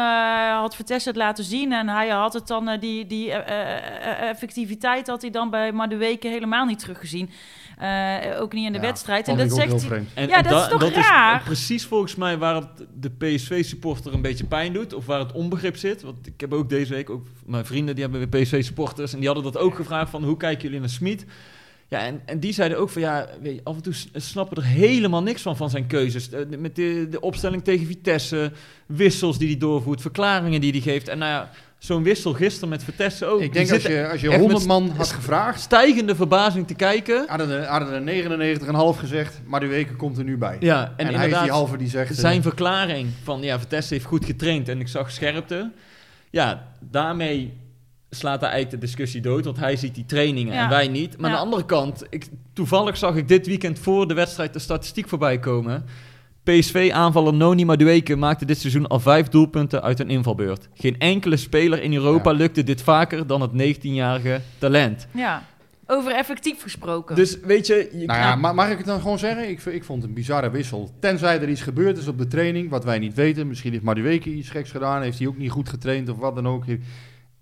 B: had Vitesse het laten zien. En hij had het dan, die, die effectiviteit had hij dan bij Madueke helemaal niet teruggezien. Eh, ook niet in de
A: ja,
B: wedstrijd. En dat zegt hij.
F: En,
B: Ja,
F: en
B: dat is toch raar?
F: precies volgens mij waar het de PSV-supporter een beetje pijn doet. Of waar het onbegrip zit. Want ik heb ook deze week, ook mijn vrienden die hebben weer PSV-supporters. En die hadden dat ook gevraagd van hoe kijken jullie naar Smit? Ja, en, en die zeiden ook van ja, weet je, af en toe s- snappen er helemaal niks van, van zijn keuzes. Eh, Met de, de opstelling tegen Vitesse, wissels die hij doorvoert, verklaringen die hij geeft. En nou ja, zo'n wissel gisteren met Vitesse ook.
A: ik
F: Die
A: denk als
F: zitten
A: je, als je
F: echt
A: 100
F: met
A: man had gevraagd,
F: stijgende verbazing te kijken.
A: hadden er, hadden er 99,5 gezegd, maar de weken komt er nu bij.
F: Ja,
A: en
F: en,
A: hij is
F: inderdaad,
A: die halve die zegt... eh,
F: zijn verklaring van ja, Vitesse heeft goed getraind en ik zag scherpte. Ja, daarmee slaat hij eigenlijk de discussie dood, want hij ziet die trainingen
B: Ja.
F: en wij niet. Maar aan de andere kant, ik, toevallig zag ik dit weekend voor de wedstrijd de statistiek voorbij komen. PSV-aanvaller Noni Madueke maakte dit seizoen al vijf doelpunten uit een invalbeurt. Geen enkele speler in Europa
A: Ja.
F: lukte dit vaker dan het 19-jarige talent.
B: Ja, over effectief gesproken.
F: Dus weet je... je
A: Nou ja, mag ik het dan gewoon zeggen? Ik, ik vond het een bizarre wissel. Tenzij er iets gebeurd is op de training, wat wij niet weten. Misschien heeft Madueke iets geks gedaan, heeft hij ook niet goed getraind of wat dan ook.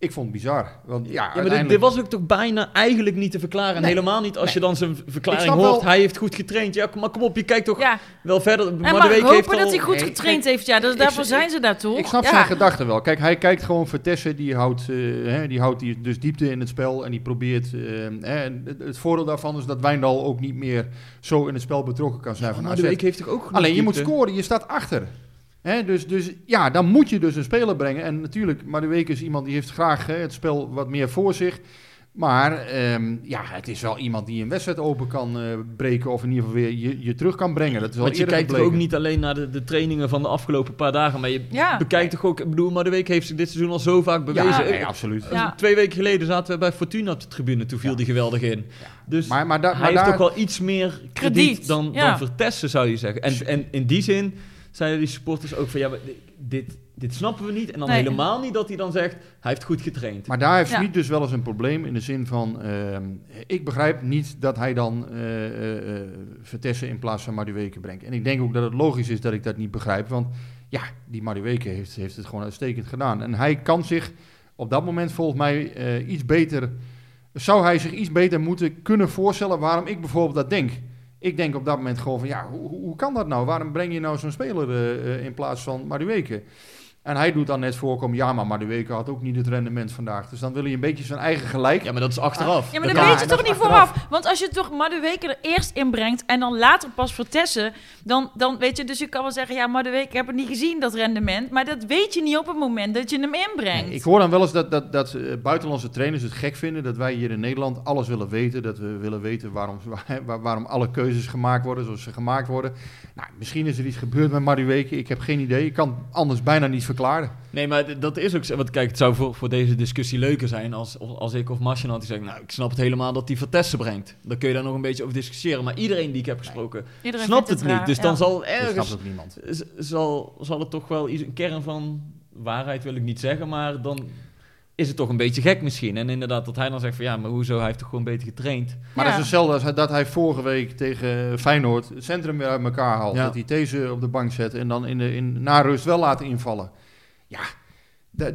A: Ik vond het bizar. Want ja,
F: Ja, maar dit,
A: uiteindelijk...
F: dit was ook toch bijna eigenlijk niet te verklaren. En
A: Nee.
F: helemaal niet als je dan zijn verklaring hoort.
A: wel-
F: Hij heeft goed getraind. Ja, kom- maar kom op, je kijkt toch
B: ja,
F: wel verder.
B: en
F: Maar de week
B: hopen
F: heeft al...
B: dat hij goed getraind heeft. Ja, dus daarvoor
A: ik-
B: zijn ze daar toch?
A: Ik snap
B: ja.
A: zijn gedachten wel. Kijk, hij kijkt gewoon Vitesse, die houdt, eh, hè, die houdt die dus diepte in het spel en die probeert... eh, hè, het, voordeel daarvan is dat Wijndal ook niet meer zo in het spel betrokken kan zijn van
F: maar de week heeft toch ook
A: Alleen je moet scoren, je staat achter. Hè, dus, dus ja, dan moet je dus een speler brengen. En natuurlijk, Madueke is iemand die heeft graag hè, het spel wat meer voor zich. Maar ehm, ja, het is wel iemand die een wedstrijd open kan eh, breken of in ieder geval weer je, je terug kan brengen. Dat is wel
F: Want je kijkt ook niet alleen naar de, de trainingen van de afgelopen paar dagen. Maar je
B: Ja.
F: bekijkt toch ook... Ik bedoel, maar de week heeft zich dit seizoen al zo vaak bewezen.
A: Ja,
F: Ik-
A: nee, absoluut.
B: Ja.
F: Twee weken geleden zaten we bij Fortuna op de tribune. Toen viel
A: Ja.
F: die geweldig in. Dus
A: Maar, maar, da-
F: hij
A: maar
F: heeft
A: daar,
F: toch wel iets meer krediet,
B: Krediet,
F: dan,
B: ja.
F: dan Vertessen, zou je zeggen. En, en in die zin zeiden die supporters ook van... Ja, maar dit, dit snappen we niet. En dan
B: Nee.
F: helemaal niet dat hij dan zegt... Hij heeft goed getraind.
A: maar daar heeft
B: Ja.
A: Smit dus wel eens een probleem in de zin van... ehm, ik begrijp niet dat hij dan eh eh, eh, Vitesse in plaats van Madueke brengt. En ik denk ook dat het logisch is dat ik dat niet begrijp. Want ja, die Madueke heeft, heeft het gewoon uitstekend gedaan. En hij kan zich op dat moment volgens mij eh, iets beter... Zou hij zich iets beter moeten kunnen voorstellen waarom ik bijvoorbeeld dat denk? Ik denk op dat moment gewoon van, ja, hoe, hoe kan dat nou? Waarom breng je nou zo'n speler eh, eh, in plaats van Madueke? En hij doet dan net voorkomen, ja, maar Madueke had ook niet het rendement vandaag. Dus dan wil hij een beetje zijn eigen gelijk.
F: Ja, maar dat is achteraf.
B: Ja, maar
A: Dat
B: weet je toch niet
A: achteraf.
B: vooraf? Want als je toch Madueke er eerst inbrengt en dan later pas Vertessen, dan, dan weet je, dus je kan wel zeggen, ja, Madueke, ik heb het niet gezien, dat rendement. Maar dat weet je niet op het moment dat je hem inbrengt.
A: Nee, ik hoor dan wel eens dat, dat, dat eh, buitenlandse trainers het gek vinden dat wij hier in Nederland alles willen weten. Dat we willen weten waarom, waar- waarom alle keuzes gemaakt worden zoals ze gemaakt worden. Nou, misschien is er iets gebeurd met Madueke. Ik heb geen idee. Ik kan anders bijna niet verklaren. Verklaarde.
F: Nee, maar dat is ook zo. Want kijk, het zou voor, voor deze discussie leuker zijn als, als ik of Marcian had die zegt... Nou, ik snap het helemaal dat die Vertessen brengt. Dan kun je daar nog een beetje over discussiëren. Maar iedereen die ik heb gesproken snapt het niet. Dus
B: ja.
F: dan zal ergens...
A: ook niemand.
F: Zal, zal het toch wel iets, een kern van waarheid wil ik niet zeggen, maar dan is het toch een beetje gek misschien. En inderdaad, dat hij dan zegt van ja, maar hoezo, hij heeft toch gewoon beter getraind.
A: Maar
B: Ja.
A: dat is hetzelfde als dat hij vorige week tegen Feyenoord het centrum weer uit elkaar haalt.
F: Ja.
A: Dat hij deze op de bank zet en dan in de, in, na rust wel laten invallen. Ja,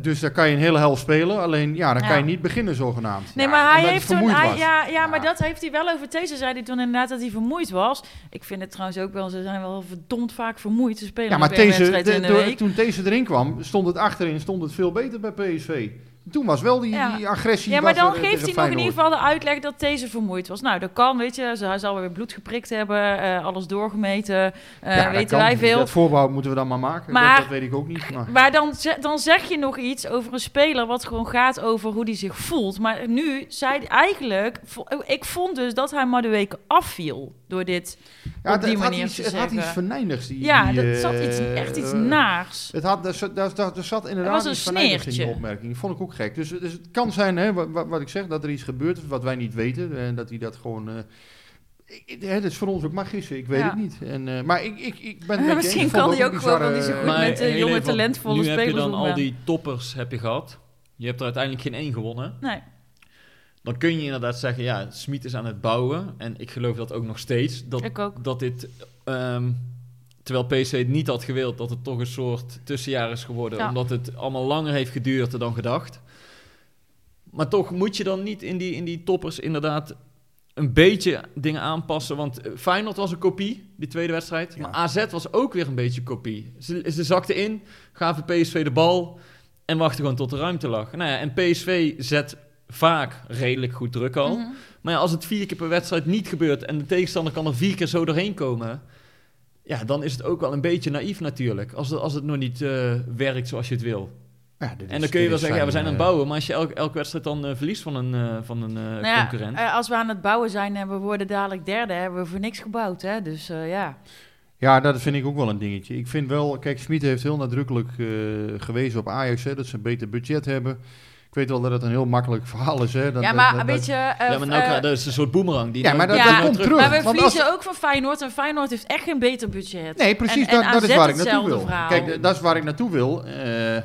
A: dus daar kan je een hele helft spelen. Alleen, ja, dan
B: Ja.
A: kan je niet beginnen zogenaamd.
B: Nee,
A: Ja,
B: maar hij heeft toen... Hij, ja, ja, maar dat heeft hij wel over These. Zei hij toen inderdaad dat hij vermoeid was. Ik vind het trouwens ook wel... Ze zijn wel verdomd vaak vermoeid. Ze spelen
A: Ja, maar
B: wedstrijd
A: de- toen deze erin kwam, stond het achterin stond het veel beter bij PSV. Toen was wel die,
B: Ja.
A: die agressie.
B: Ja, maar dan
A: er,
B: geeft
A: eh,
B: hij nog in ieder geval de uitleg dat deze vermoeid was. Nou, dat kan, weet je. Ze- Hij zal weer bloed geprikt hebben, eh, alles doorgemeten. eh,
A: Ja, dat
B: weten wij veel.
A: Dat voorbouw moeten we dan maar maken.
B: Maar-
A: dat, dat weet ik ook niet. Maar.
B: Maar dan, dan zeg je nog iets over een speler wat gewoon gaat over hoe hij zich voelt. Maar nu zei eigenlijk... Ik vond dus dat hij maar de weken afviel door dit
A: Ja,
B: op die
A: het had
B: manier
A: iets,
B: te
A: het had iets
B: zeggen.
A: verneinigs. Die,
B: Ja,
A: die,
B: dat zat iets,
A: eh,
B: echt iets
A: eh,
B: naars.
A: Het had, er, er zat inderdaad
B: een
A: iets in die
B: sneertje.
A: opmerking. Vond ik ook gek. Dus, dus het kan zijn, hè, wat, wat- ik zeg, dat er iets gebeurt is wat wij niet weten. En dat hij dat gewoon... eh, dat is voor ons ook maar gissen, ik weet
B: Ja.
A: het niet. En, eh, maar ik, ik, ik ben het je
B: Misschien kan
A: het
B: hij ook wel niet zo goed met, eh,
F: heel
B: jonge,
F: even, want
B: talentvolle
F: nu heb je
B: spelers
F: dan al die toppers heb je gehad. Je hebt er uiteindelijk geen één gewonnen.
B: Nee.
F: Dan kun je inderdaad zeggen, ja, Smit is aan het bouwen. En ik geloof dat ook nog steeds. Dat,
B: Ik ook.
F: dat dit, ehm, terwijl PC het niet had gewild, dat het toch een soort tussenjaar is geworden.
B: Ja.
F: Omdat het allemaal langer heeft geduurd dan gedacht. Maar toch moet je dan niet in die, in die toppers inderdaad een beetje dingen aanpassen. Want eh, Feyenoord was een kopie, die tweede wedstrijd.
A: Ja.
F: Maar AZ was ook weer een beetje een kopie. Ze, ze zakten in, gaven PSV de bal en wachten gewoon tot de ruimte lag. Nou ja, en PSV zet vaak redelijk goed druk al.
B: Mhm.
F: Maar ja, als het vier keer per wedstrijd niet gebeurt en de tegenstander kan er vier keer zo doorheen komen, ja, dan is het ook wel een beetje naïef natuurlijk. Als het, als het nog niet eh, werkt zoals je het wil.
A: Ja, dit
F: En dan kun je wel zeggen, ja, we zijn aan het
A: eh,
F: bouwen. Maar als je elke, elke wedstrijd dan eh, verliest van een, eh, van een eh,
B: Nou ja,
F: concurrent.
B: eh, als we aan het bouwen zijn en we worden dadelijk derde, hebben we voor niks gebouwd. Hè? Dus eh, ja.
A: Ja, dat vind ik ook wel een dingetje. Ik vind wel, kijk, Smit heeft heel nadrukkelijk eh, gewezen op Ajax, hè, dat ze een beter budget hebben. Ik weet wel dat het een heel makkelijk verhaal is. Hè, dat,
B: ja, maar
A: dat-
B: een
A: dat-
B: beetje... eh,
F: ja, maar nou, krijg- dat is een soort boemerang. Die
A: Ja, maar dat,
B: Ja,
A: dat
B: maar
A: komt terug.
B: maar we
A: want
B: verliezen
A: als-
B: ook van Feyenoord en Feyenoord heeft echt geen beter budget.
A: Nee, precies,
B: En- en
A: dat, dat is waar ik naartoe wil.
B: verhaal.
A: Kijk, dat is waar ik naartoe wil. Eh,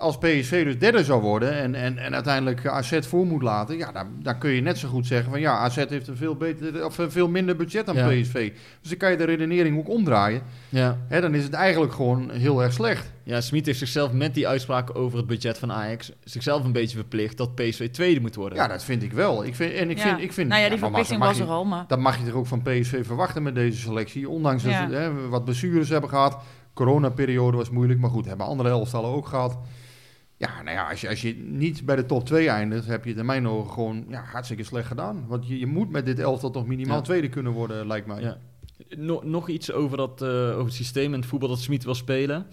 A: als PSV dus derde zou worden en, en, en uiteindelijk AZ voor moet laten, ja, dan, dan kun je net zo goed zeggen van ja, AZ heeft een veel, beter, of een veel minder budget dan
F: Ja.
A: PSV. Dus dan kan je de redenering ook omdraaien.
F: ja.
A: Hè, dan is het eigenlijk gewoon heel erg slecht.
F: ja, Smit heeft zichzelf met die uitspraken over het budget van Ajax zichzelf een beetje verplicht dat PSV tweede moet worden.
A: Ja, dat vind ik wel. Ik vind, en ik
B: Ja.
A: vind, ik vind,
B: nou ja, die verplichting was
A: mag
B: er
A: je-
B: al, maar...
A: Dat mag je toch ook van PSV verwachten met deze selectie. Ondanks dat ze hè, wat blessures hebben gehad. Coronaperiode was moeilijk, maar goed, hebben andere elftallen ook gehad. Ja, nou ja, als je, als je niet bij de top 2 eindigt, heb je het in mijn ogen gewoon ja, hartstikke slecht gedaan. Want je, je moet met dit elftal toch minimaal
F: Ja.
A: tweede kunnen worden, lijkt mij.
F: Ja. No- nog iets over, dat, eh, over het systeem en het voetbal dat Smit wil spelen.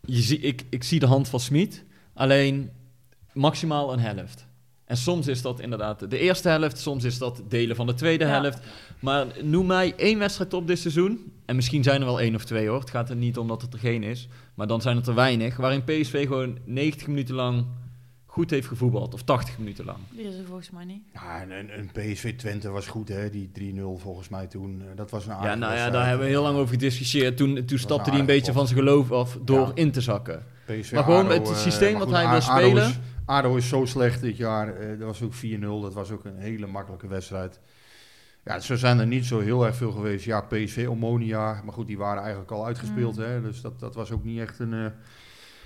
F: Je zie, ik, ik zie de hand van Smit, alleen maximaal een helft. En soms is dat inderdaad de eerste helft, soms is dat delen van de tweede
B: Ja.
F: helft. Maar noem mij één wedstrijd op dit seizoen. En misschien zijn er wel één of twee hoor. Het gaat er niet om dat het er geen is. Maar dan zijn het er weinig. Waarin PSV gewoon 90 minuten lang goed heeft gevoetbald. Of 80 minuten lang.
B: Die is er volgens mij niet.
A: Ja, en een, een PSV Twente was goed, hè? die 3-0 volgens mij toen. Eh, Dat was een
F: Ja,
A: aardige
F: nou ja, daar hebben we heel lang over gediscussieerd. Toen, toen stapte hij een
A: aardig
F: beetje
A: pot.
F: van zijn geloof af door
A: Ja.
F: in te zakken.
A: PSV
F: Maar gewoon
A: ADO,
F: het
A: eh,
F: systeem wat
A: goed,
F: hij wil
A: A- ADO
F: spelen.
A: Is, ADO is zo slecht dit jaar. eh, dat was ook 4-0. Dat was ook een hele makkelijke wedstrijd. Ja, zo zijn er niet zo heel erg veel geweest. Ja, PSV, Omonia. Maar goed, die waren eigenlijk al uitgespeeld.
B: Mm.
A: Hè? Dus dat, dat was ook niet echt een... eh,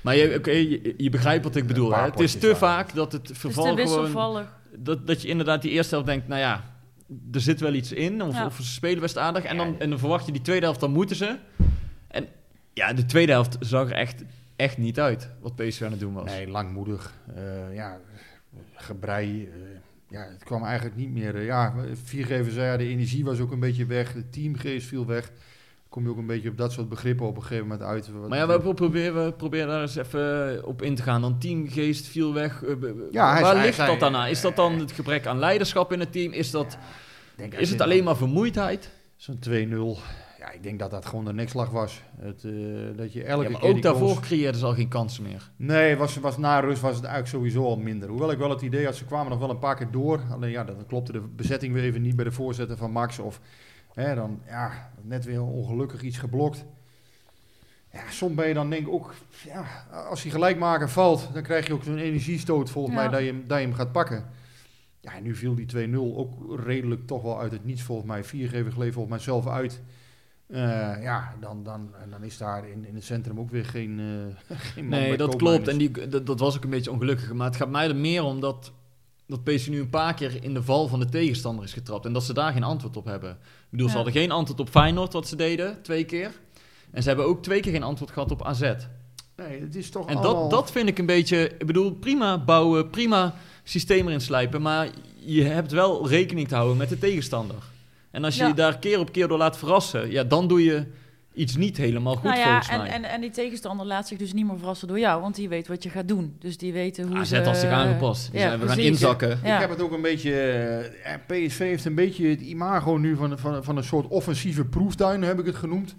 F: Maar je, oké, je, je begrijpt wat ik bedoel. Hè? Het is te vaak dat het
B: Het is
F: verval
B: te
F: gewoon...
B: wisselvallig.
F: Dat, dat je inderdaad die eerste helft denkt, nou ja, er zit wel iets in. Of,
B: Ja.
F: of ze spelen best aardig. En dan, en dan verwacht je die tweede helft, dan moeten ze. En ja, de tweede helft zag er echt, echt niet uit wat PSV aan het doen was.
A: nee, langmoedig. Eh, ja, gebrei. eh, ja, het kwam eigenlijk niet meer... eh, ja, viergever zei, ja, de energie was ook een beetje weg. De teamgeest viel weg. Kom je ook een beetje op dat soort begrippen op een gegeven moment uit. Wat-
F: Maar ja, we proberen, we proberen daar eens even op in te gaan. Dan teamgeest viel weg. Eh,
A: Ja, hij
F: Waar
A: zei-
F: ligt
A: hij
F: dat dan aan? Is dat dan het gebrek aan leiderschap in het team? Is, dat, is het alleen maar vermoeidheid?
A: Zo'n 2-0. Ja, ik denk dat dat gewoon de nekslag was. Het, eh, dat je elke
F: Ja, maar
A: keer
F: ook daarvoor
A: goals-
F: creëerden ze al geen kansen meer.
A: Nee, was, was na rust was het eigenlijk sowieso al minder. Hoewel ik wel het idee had, ze kwamen nog wel een paar keer door. Alleen ja, dan klopte de bezetting weer even niet bij de voorzetten van Max. Of hè, dan ja, net weer ongelukkig iets geblokt. Ja, soms ben je dan denk ik ook, ja, als hij gelijkmaker valt, dan krijg je ook zo'n energiestoot volgens
B: Ja.
A: mij dat je, hem- dat je hem gaat pakken. Ja, en nu viel die 2-0 ook redelijk toch wel uit het niets volgens mij. Viergever gleed volgens mij zelf uit. Eh, ja, dan, dan, dan is daar in, in het centrum ook weer geen, eh geen
F: Nee, dat klopt. En die, dat, dat was ook een beetje ongelukkig. Maar het gaat mij er meer om dat, dat PSV nu een paar keer in de val van de tegenstander is getrapt. En dat ze daar geen antwoord op hebben. Ik bedoel, ze hadden geen antwoord op Feyenoord, wat ze deden, twee keer. En ze hebben ook twee keer geen antwoord gehad op AZ.
A: Nee, het is toch
F: En
A: allemaal...
F: dat, dat vind ik een beetje... Ik bedoel, prima bouwen, prima systeem erin slijpen. Maar je hebt wel rekening te houden met de tegenstander. En als je
B: Ja.
F: je daar keer op keer door laat verrassen... Ja, dan doe je iets niet helemaal goed
B: nou ja,
F: volgens
B: en,
F: mij.
B: en, en die tegenstander laat zich dus niet meer verrassen door jou, want die weet wat je gaat doen. Dus die weten hoe
F: AZ
B: ze...
F: had zich aangepast. Die
B: ja,
F: we gaan inzakken.
B: Ja.
A: Ik heb het ook een beetje... eh, ja, PSV heeft een beetje het imago nu van, van, van een soort offensieve proeftuin, heb ik het genoemd.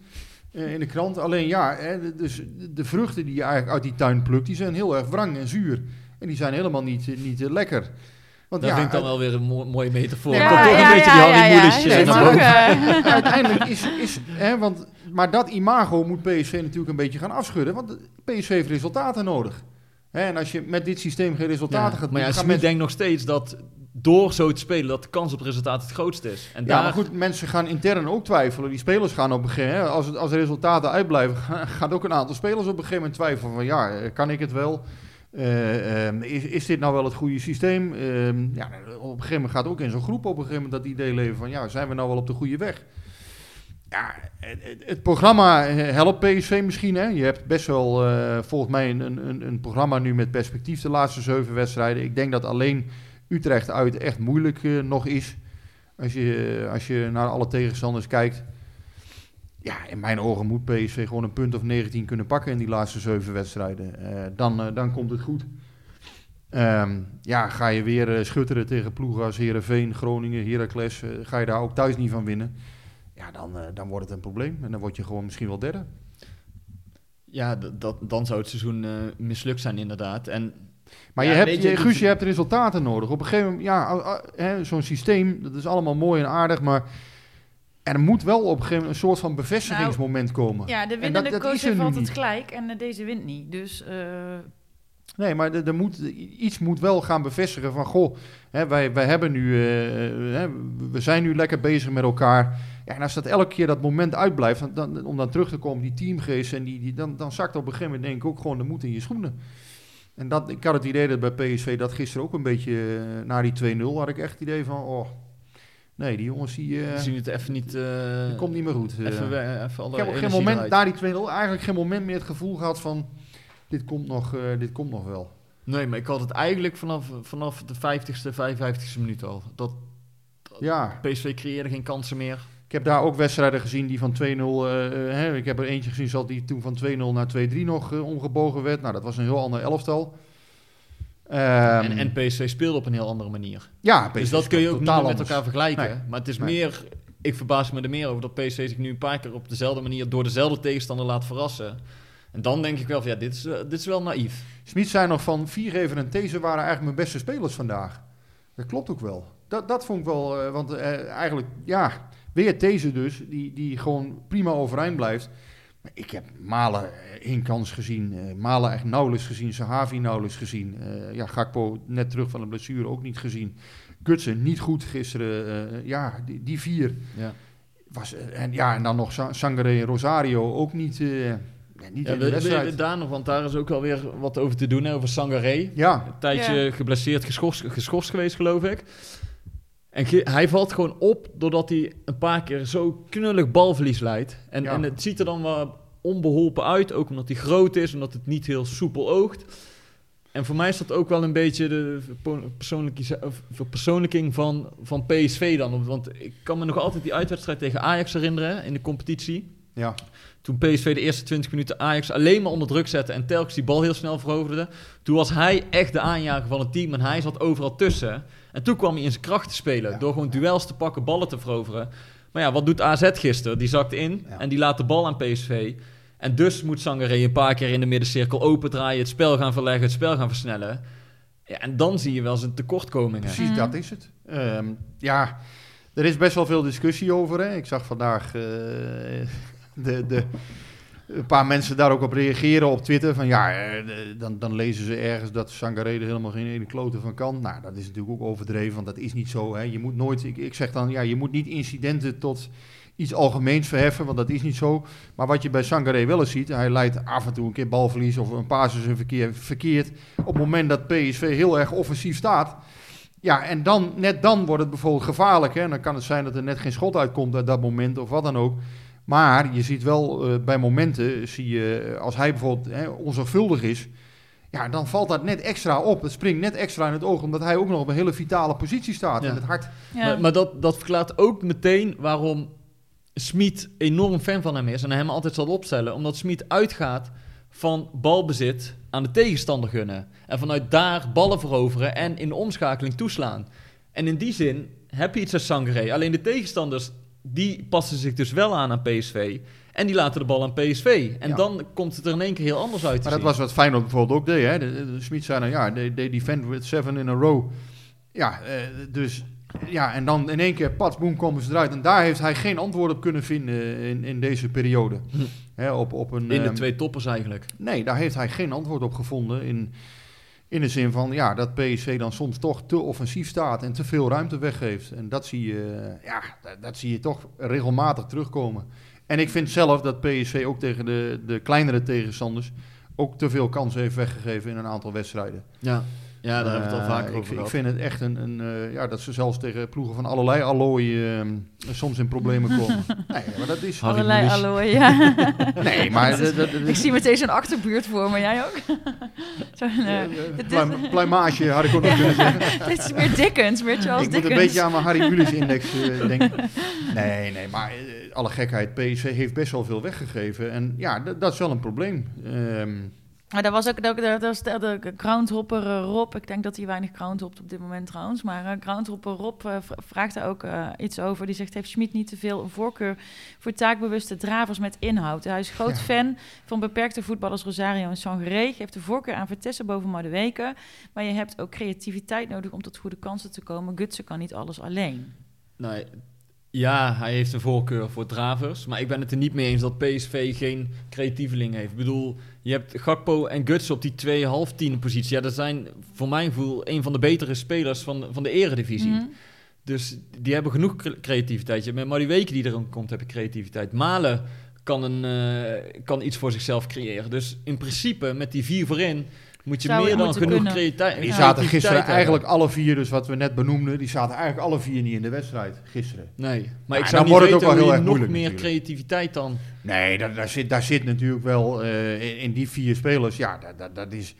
A: eh, in de krant. Alleen ja, hè, de- dus de vruchten die je eigenlijk uit die tuin plukt, die zijn heel erg wrang en zuur. En die zijn helemaal niet, eh, niet eh, lekker. Want
F: Dat
A: ja,
F: vind ik dan wel weer een mo- mooie metafoor.
A: Ja,
F: toch
A: ja,
F: een beetje die Harry
B: eh,
A: uiteindelijk is, is hè, want, maar dat imago moet PSV natuurlijk een beetje gaan afschudden. Want PSV heeft resultaten nodig. Hè, en als je met dit systeem geen resultaten
F: Ja,
A: gaat
F: maar ja, Smit
A: mensen-
F: denkt nog steeds dat door zo te spelen, dat de kans op resultaat het grootste is. En
A: Ja,
F: daar,
A: maar goed, mensen gaan intern ook twijfelen. Die spelers gaan op een gegeven moment, als, het, als de resultaten uitblijven, gaan- gaat ook een aantal spelers op een gegeven moment twijfelen van ja, eh, kan ik het wel? Eh, ehm, is, dit nou wel het goede systeem? Ehm, ja, op een gegeven moment gaat ook in zo'n groep op een gegeven moment dat idee leven van ja, zijn we nou wel op de goede weg? Ja, het, programma eh, helpt PSV misschien. Hè? Je hebt best wel eh, volgens mij een, een, een programma nu met perspectief de laatste zeven wedstrijden. Ik denk dat alleen Utrecht uit echt moeilijk nog is. Als je, als je naar alle tegenstanders kijkt. Ja, in mijn ogen moet PSV gewoon een punt of 19 kunnen pakken in die laatste zeven wedstrijden. Eh, dan, eh, dan komt het goed. Ehm, ja, ga je weer eh, schutteren tegen ploegen als Heerenveen, Groningen, Heracles. ga je daar ook thuis niet van winnen. Ja, dan, dan wordt het een probleem. En dan word je gewoon misschien wel derde.
F: ja, dat, dan zou het seizoen mislukt zijn inderdaad. En
A: Maar
F: Ja,
A: je hebt, je, Guus, je hebt resultaten nodig. Op een gegeven moment, ja, zo'n systeem, dat is allemaal mooi en aardig, maar er moet wel op een gegeven moment een soort van bevestigingsmoment komen.
B: Ja, de
A: En
B: winnende
A: dat- dat
B: coach heeft altijd
A: niet.
B: gelijk en eh, deze wint niet. Dus eh,
A: Nee, maar er, moet, iets moet wel gaan bevestigen van, goh, hè, wij, wij hebben nu, eh, hè, we zijn nu lekker bezig met elkaar. Ja, en als dat elke keer dat moment uitblijft, dan, dan, om dan terug te komen, die teamgeest, en die, die, dan, dan zakt op een gegeven moment denk ik ook gewoon de moed in je schoenen. En dat, ik had het idee dat bij PSV dat gisteren ook een beetje, na die 2-0, had ik echt het idee van, oh, nee, die jongens die,
F: we zien het even niet...
A: die komt niet meer goed. eh.
F: Even, we- even alle
A: ik heb op geen moment, na die 2-0, eigenlijk geen moment meer het gevoel gehad van, dit komt nog, dit komt nog wel.
F: Nee, maar ik had het eigenlijk vanaf, vanaf de 50ste, 55ste minuut al. Dat
A: Ja.
F: PSV creëerde geen kansen meer.
A: Ik heb daar ook wedstrijden gezien die van 2-0... eh, eh, hè, ik heb er eentje gezien zat die toen van 2-0 naar 2-3 nog omgebogen werd. Nou, dat was een heel ander elftal. Ehm,
F: en, en PSV speelde op een heel andere manier.
A: ja,
F: dus dat kun je ook niet met
A: anders.
F: elkaar vergelijken.
A: Nee.
F: Maar het is
A: Nee.
F: meer... Ik verbaas me er meer over dat PSV zich nu een paar keer op dezelfde manier... door dezelfde tegenstander laat verrassen. En dan denk ik wel van ja, dit is, eh, dit is wel naïef.
A: Smit zei nog van Viergever en These waren eigenlijk mijn beste spelers vandaag. Dat klopt ook wel. Dat, dat vond ik wel, eh, want eh, eigenlijk, ja, weer These dus, die, die gewoon prima overeind blijft. Maar ik heb Malen eh, één kans gezien, eh, Malen echt nauwelijks gezien, Sahavi nauwelijks gezien. Eh, ja, Gakpo net terug van de blessure ook niet gezien. Gutsen niet goed gisteren. eh, ja, die, die vier.
F: Ja.
A: Was, eh, en, ja, en dan nog Sa- Sangare en Rosario ook niet, eh, ja, niet
F: Ja,
A: in de
F: we,
A: wedstrijd.
F: we- daar nog, want daar is ook wel weer wat over te doen, hè, over Sangaré.
A: ja,
F: Een tijdje
B: Ja.
F: geblesseerd, geschorst, geschorst geweest, geloof ik. En hij valt gewoon op doordat hij een paar keer zo knullig balverlies leidt. En,
A: Ja.
F: en het ziet er dan wel onbeholpen uit, ook omdat hij groot is, omdat het niet heel soepel oogt. En voor mij is dat ook wel een beetje de verpersoonlijking van, van PSV dan. Want ik kan me nog altijd die uitwedstrijd tegen Ajax herinneren in de competitie.
A: ja.
F: Toen PSV de eerste 20 minuten Ajax alleen maar onder druk zette en telkens die bal heel snel veroverde. Toen was hij echt de aanjager van het team en hij zat overal tussen. En toen kwam hij in zijn kracht te spelen
A: Ja.
F: door gewoon duels te pakken, ballen te veroveren. Maar ja, wat doet AZ gisteren? Die zakt in
A: Ja.
F: en die laat de bal aan PSV. En dus moet Sangaré een paar keer in de middencirkel opendraaien, het spel gaan verleggen, het spel gaan versnellen. Ja, en dan zie je wel zijn tekortkomingen.
A: Precies, dat is het. Ehm, ja, er is best wel veel discussie over. Hè. Ik zag vandaag eh, de, de, een paar mensen daar ook op reageren op Twitter. Van ja, eh, dan, dan lezen ze ergens dat Sangaré helemaal geen ene klote van kan. Nou, dat is natuurlijk ook overdreven, want dat is niet zo. Hè. Je moet nooit, ik, ik zeg dan, ja, je moet niet incidenten tot iets algemeens verheffen, want dat is niet zo. Maar wat je bij Sangaré wel eens ziet, hij leidt af en toe een keer balverlies of een paas is verkeer, verkeerd. Op het moment dat PSV heel erg offensief staat, ja, en dan, net dan wordt het bijvoorbeeld gevaarlijk. Hè? En dan kan het zijn dat er net geen schot uitkomt uit dat moment of wat dan ook. Maar je ziet wel eh, bij momenten, zie je, eh, als hij bijvoorbeeld hè, onzorgvuldig is, ja, dan valt dat net extra op. Het springt net extra in het oog, omdat hij ook nog op een hele vitale positie staat.
F: Ja.
A: En het hart.
B: Ja.
F: Maar, maar dat, dat verklaart ook meteen waarom Smit enorm fan van hem is en hem altijd zal opstellen. Omdat Smit uitgaat van balbezit aan de tegenstander gunnen. En vanuit daar ballen veroveren en in de omschakeling toeslaan. En in die zin heb je iets als Sangaré. Alleen de tegenstanders, die passen zich dus wel aan aan PSV. En die laten de bal aan PSV. En
A: Ja.
F: dan komt het er in één keer heel anders uit
A: Maar dat
F: zien.
A: was wat Feyenoord bijvoorbeeld ook deed. Hè? De, de, de Smit zei dan, ja, they, they defend with seven in a row. Ja, eh, dus... Ja, en dan in één keer, pats, boem, komen ze eruit. En daar heeft hij geen antwoord op kunnen vinden in, in deze periode.
F: Hm.
A: Hè, op, op een,
F: In de
A: ehm,
F: twee toppers eigenlijk.
A: Nee, daar heeft hij geen antwoord op gevonden. In, in de zin van ja, dat PSV dan soms toch te offensief staat en te veel ruimte weggeeft. En dat zie je, ja, dat, zie je toch regelmatig terugkomen. En ik vind zelf dat PSV ook tegen de, de kleinere tegenstanders ook te veel kansen heeft weggegeven in een aantal wedstrijden.
F: Ja, ja daar hebben we het al
A: Eh,
F: vaker
A: ik,
F: over
A: ik
F: gehad.
A: vind het echt een, een eh, ja, dat ze zelfs tegen ploegen van allerlei allooi eh, soms in problemen komen. nee, maar dat is...
F: Harry
B: Allerlei allooi, ja.
A: Nee, maar... dat- dat- dat-
B: Ik zie meteen zo'n achterbuurt voor me, jij ook? Zo'n,
A: pluimage had ik ook nog kunnen zeggen.
B: dit is meer Dickens, meer Charles
A: ik moet
B: Dickens.
A: een beetje aan mijn Harry Mulisch index denken. Nee, nee, maar alle gekheid. PSV heeft best wel veel weggegeven. En ja, dat is wel een probleem. Ehm,
B: Maar dat was ook, dat, dat was de, de groundhopper eh, Rob. Ik denk dat hij weinig groundhopt op dit moment trouwens. Maar eh, groundhopper Rob eh, vraagt daar ook iets over. Die zegt, heeft Schmid niet te veel een voorkeur voor taakbewuste dravers met inhoud? Hij is groot
A: Ja.
B: fan van beperkte voetballers Rosario en Sangaré. Geeft de voorkeur aan Vitesse boven Madueke. Maar je hebt ook creativiteit nodig om tot goede kansen te komen. Gutsen kan niet alles alleen.
F: Nee, ja, hij heeft een voorkeur voor dravers. Maar ik ben het er niet mee eens dat PSV geen creatieveling heeft. Ik bedoel, je hebt Gakpo en Guts op die twee half tien positie. Ja, dat zijn voor mijn gevoel een van de betere spelers van, van de eredivisie.
B: Mhm.
F: Dus die hebben genoeg cre- creativiteit. Je hebt Met Marie Weken die erin komt, heb je creativiteit. Malen kan, een, eh, kan iets voor zichzelf creëren. Dus in principe, met die vier voorin, moet je
B: Zou
F: meer dan genoeg
B: kunnen.
F: creativiteit
A: die
B: Ja.
A: zaten gisteren eigenlijk alle vier, dus wat we net benoemden, die zaten eigenlijk alle vier niet in de wedstrijd gisteren.
F: Nee, maar
A: Ja,
F: ik
A: dan
F: zou niet weten
A: ook wel
F: hoe
A: heel erg
F: nog
A: moeilijk
F: meer
A: natuurlijk.
F: creativiteit dan...
A: Nee, daar, daar, zit, daar zit natuurlijk wel eh, in, in die vier spelers. Ja, dat, dat, dat is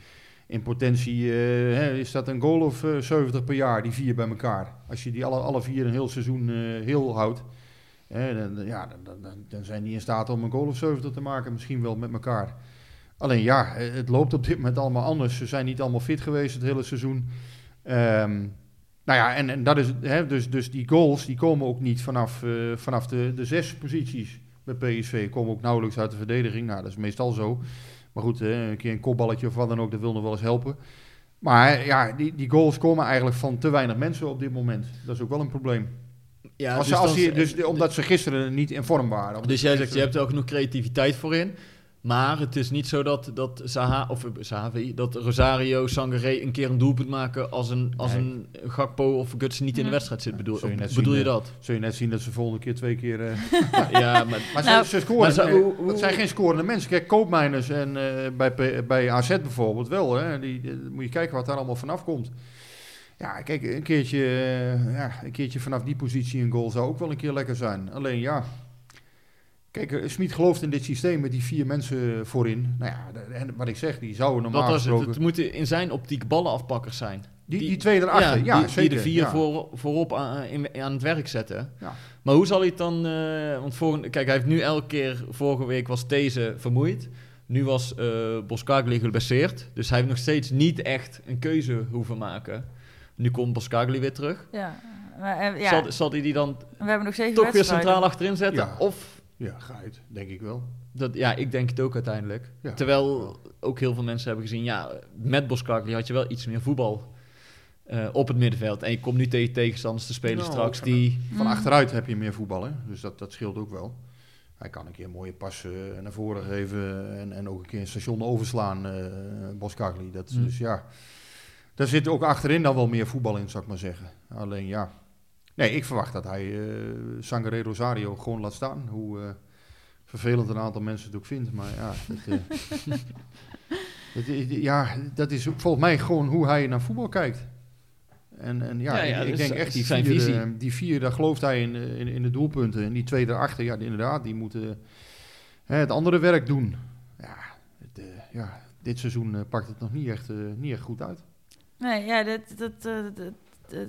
A: in potentie eh, hè, is dat een goal of eh, 70 per jaar, die vier bij elkaar. Als je die alle, alle vier een heel seizoen eh, heel houdt, hè, dan, dan- ja, dan, dan, dan- dan zijn die in staat om een goal of 70 te maken, misschien wel met elkaar. Alleen ja, eh, het loopt op dit moment allemaal anders. Ze zijn niet allemaal fit geweest het hele seizoen. Ehm, nou ja, en, en dat is, hè, dus, dus die goals die komen ook niet vanaf, eh, vanaf de, de zes posities bij PSV. Komen ook nauwelijks uit de verdediging. Nou, dat is meestal zo. Maar goed, hè, een keer een kopballetje of wat dan ook, dat wil nog wel eens helpen. Maar ja, die, die goals komen eigenlijk van te weinig mensen op dit moment. Dat is ook wel een probleem.
F: Ja,
A: als
F: dus
A: ze, als
F: dan-
A: die- dus, omdat ze gisteren niet in vorm waren.
F: Dus jij zegt, je hebt er ook genoeg creativiteit voor in. Maar het is niet zo dat, dat, Zaha, of, eh, Zahavi, dat Rosario Sangaré een keer een doelpunt maken als een, als
A: Nee.
F: een Gakpo of Gutsen niet in de
B: Ja.
F: wedstrijd zit. Bedoel,
A: je
F: bedoel
A: zien,
F: je
A: eh,
F: dat?
A: Zul je net zien dat ze volgende keer twee keer... eh,
F: ja, maar
A: Maar
B: Nou,
A: ze, ze scoren.
F: maar ze-
A: eh,
F: hoe- hoe-
A: dat zijn geen scorende mensen. Kijk, Koopmijners en eh, bij, bij AZ bijvoorbeeld wel. Hè, die, die- moet je kijken wat daar allemaal vanaf komt. Ja, kijk, een keertje, eh, ja, een keertje vanaf die positie een goal zou ook wel een keer lekker zijn. Alleen ja, kijk, eh, Smit gelooft in dit systeem met die vier mensen voorin. Nou ja, en wat ik zeg, die zouden normaal
F: dat was het.
A: gesproken...
F: Het moeten in zijn optiek ballenafpakkers zijn.
A: die,
F: die-
A: die twee erachter, ja,
F: die,
A: zeker.
F: die de vier
A: ja.
F: voor, voorop aan, in- aan het werk zetten.
A: Ja.
F: Maar hoe zal hij het dan... eh, want volgende, kijk, hij heeft nu elke keer... Vorige week was deze vermoeid. Nu was eh Boskagli geblesseerd. Dus hij heeft nog steeds niet echt een keuze hoeven maken. Nu komt Boskagli weer terug.
B: Ja. Maar, eh, ja,
F: Zal, zal die die dan
B: we hebben nog zeven
F: toch weer centraal achterin zetten?
A: Ja.
F: Of,
A: Ja, ga het, denk ik wel.
F: dat, ja, ik denk het ook uiteindelijk.
A: Ja.
F: Terwijl ook heel veel mensen hebben gezien, ja, met Boskagli had je wel iets meer voetbal eh, op het middenveld. En je komt nu tegen tegenstanders te spelen
A: Nou,
F: straks
A: van-
F: die...
A: Van
B: Mm.
A: achteruit heb je meer voetbal, hè? dus dat, dat scheelt ook wel. Hij kan een keer mooie pas eh, naar voren geven en, en ook een keer een station overslaan, eh Boskagli. Dat,
F: Mm.
A: Dus ja, daar zit ook achterin dan wel meer voetbal in, zou ik maar zeggen. Alleen ja, nee, ik verwacht dat hij eh Sangare Rosario gewoon laat staan. Hoe eh, vervelend een aantal mensen het ook vindt, maar ja... Dat, eh, dat ja, dat is volgens mij gewoon hoe hij naar voetbal kijkt. En, en ja,
F: Ja, ja,
A: ik, denk echt die
F: zijn
A: vier,
F: visie.
A: die vier, daar gelooft hij in, in, in de doelpunten. En die twee daarachter, ja, die- inderdaad, die moeten hè, het andere werk doen. Ja, het, eh, ja dit seizoen pakt het nog niet echt, eh, niet echt goed uit.
B: Nee, ja, dat, dat, eh, dat,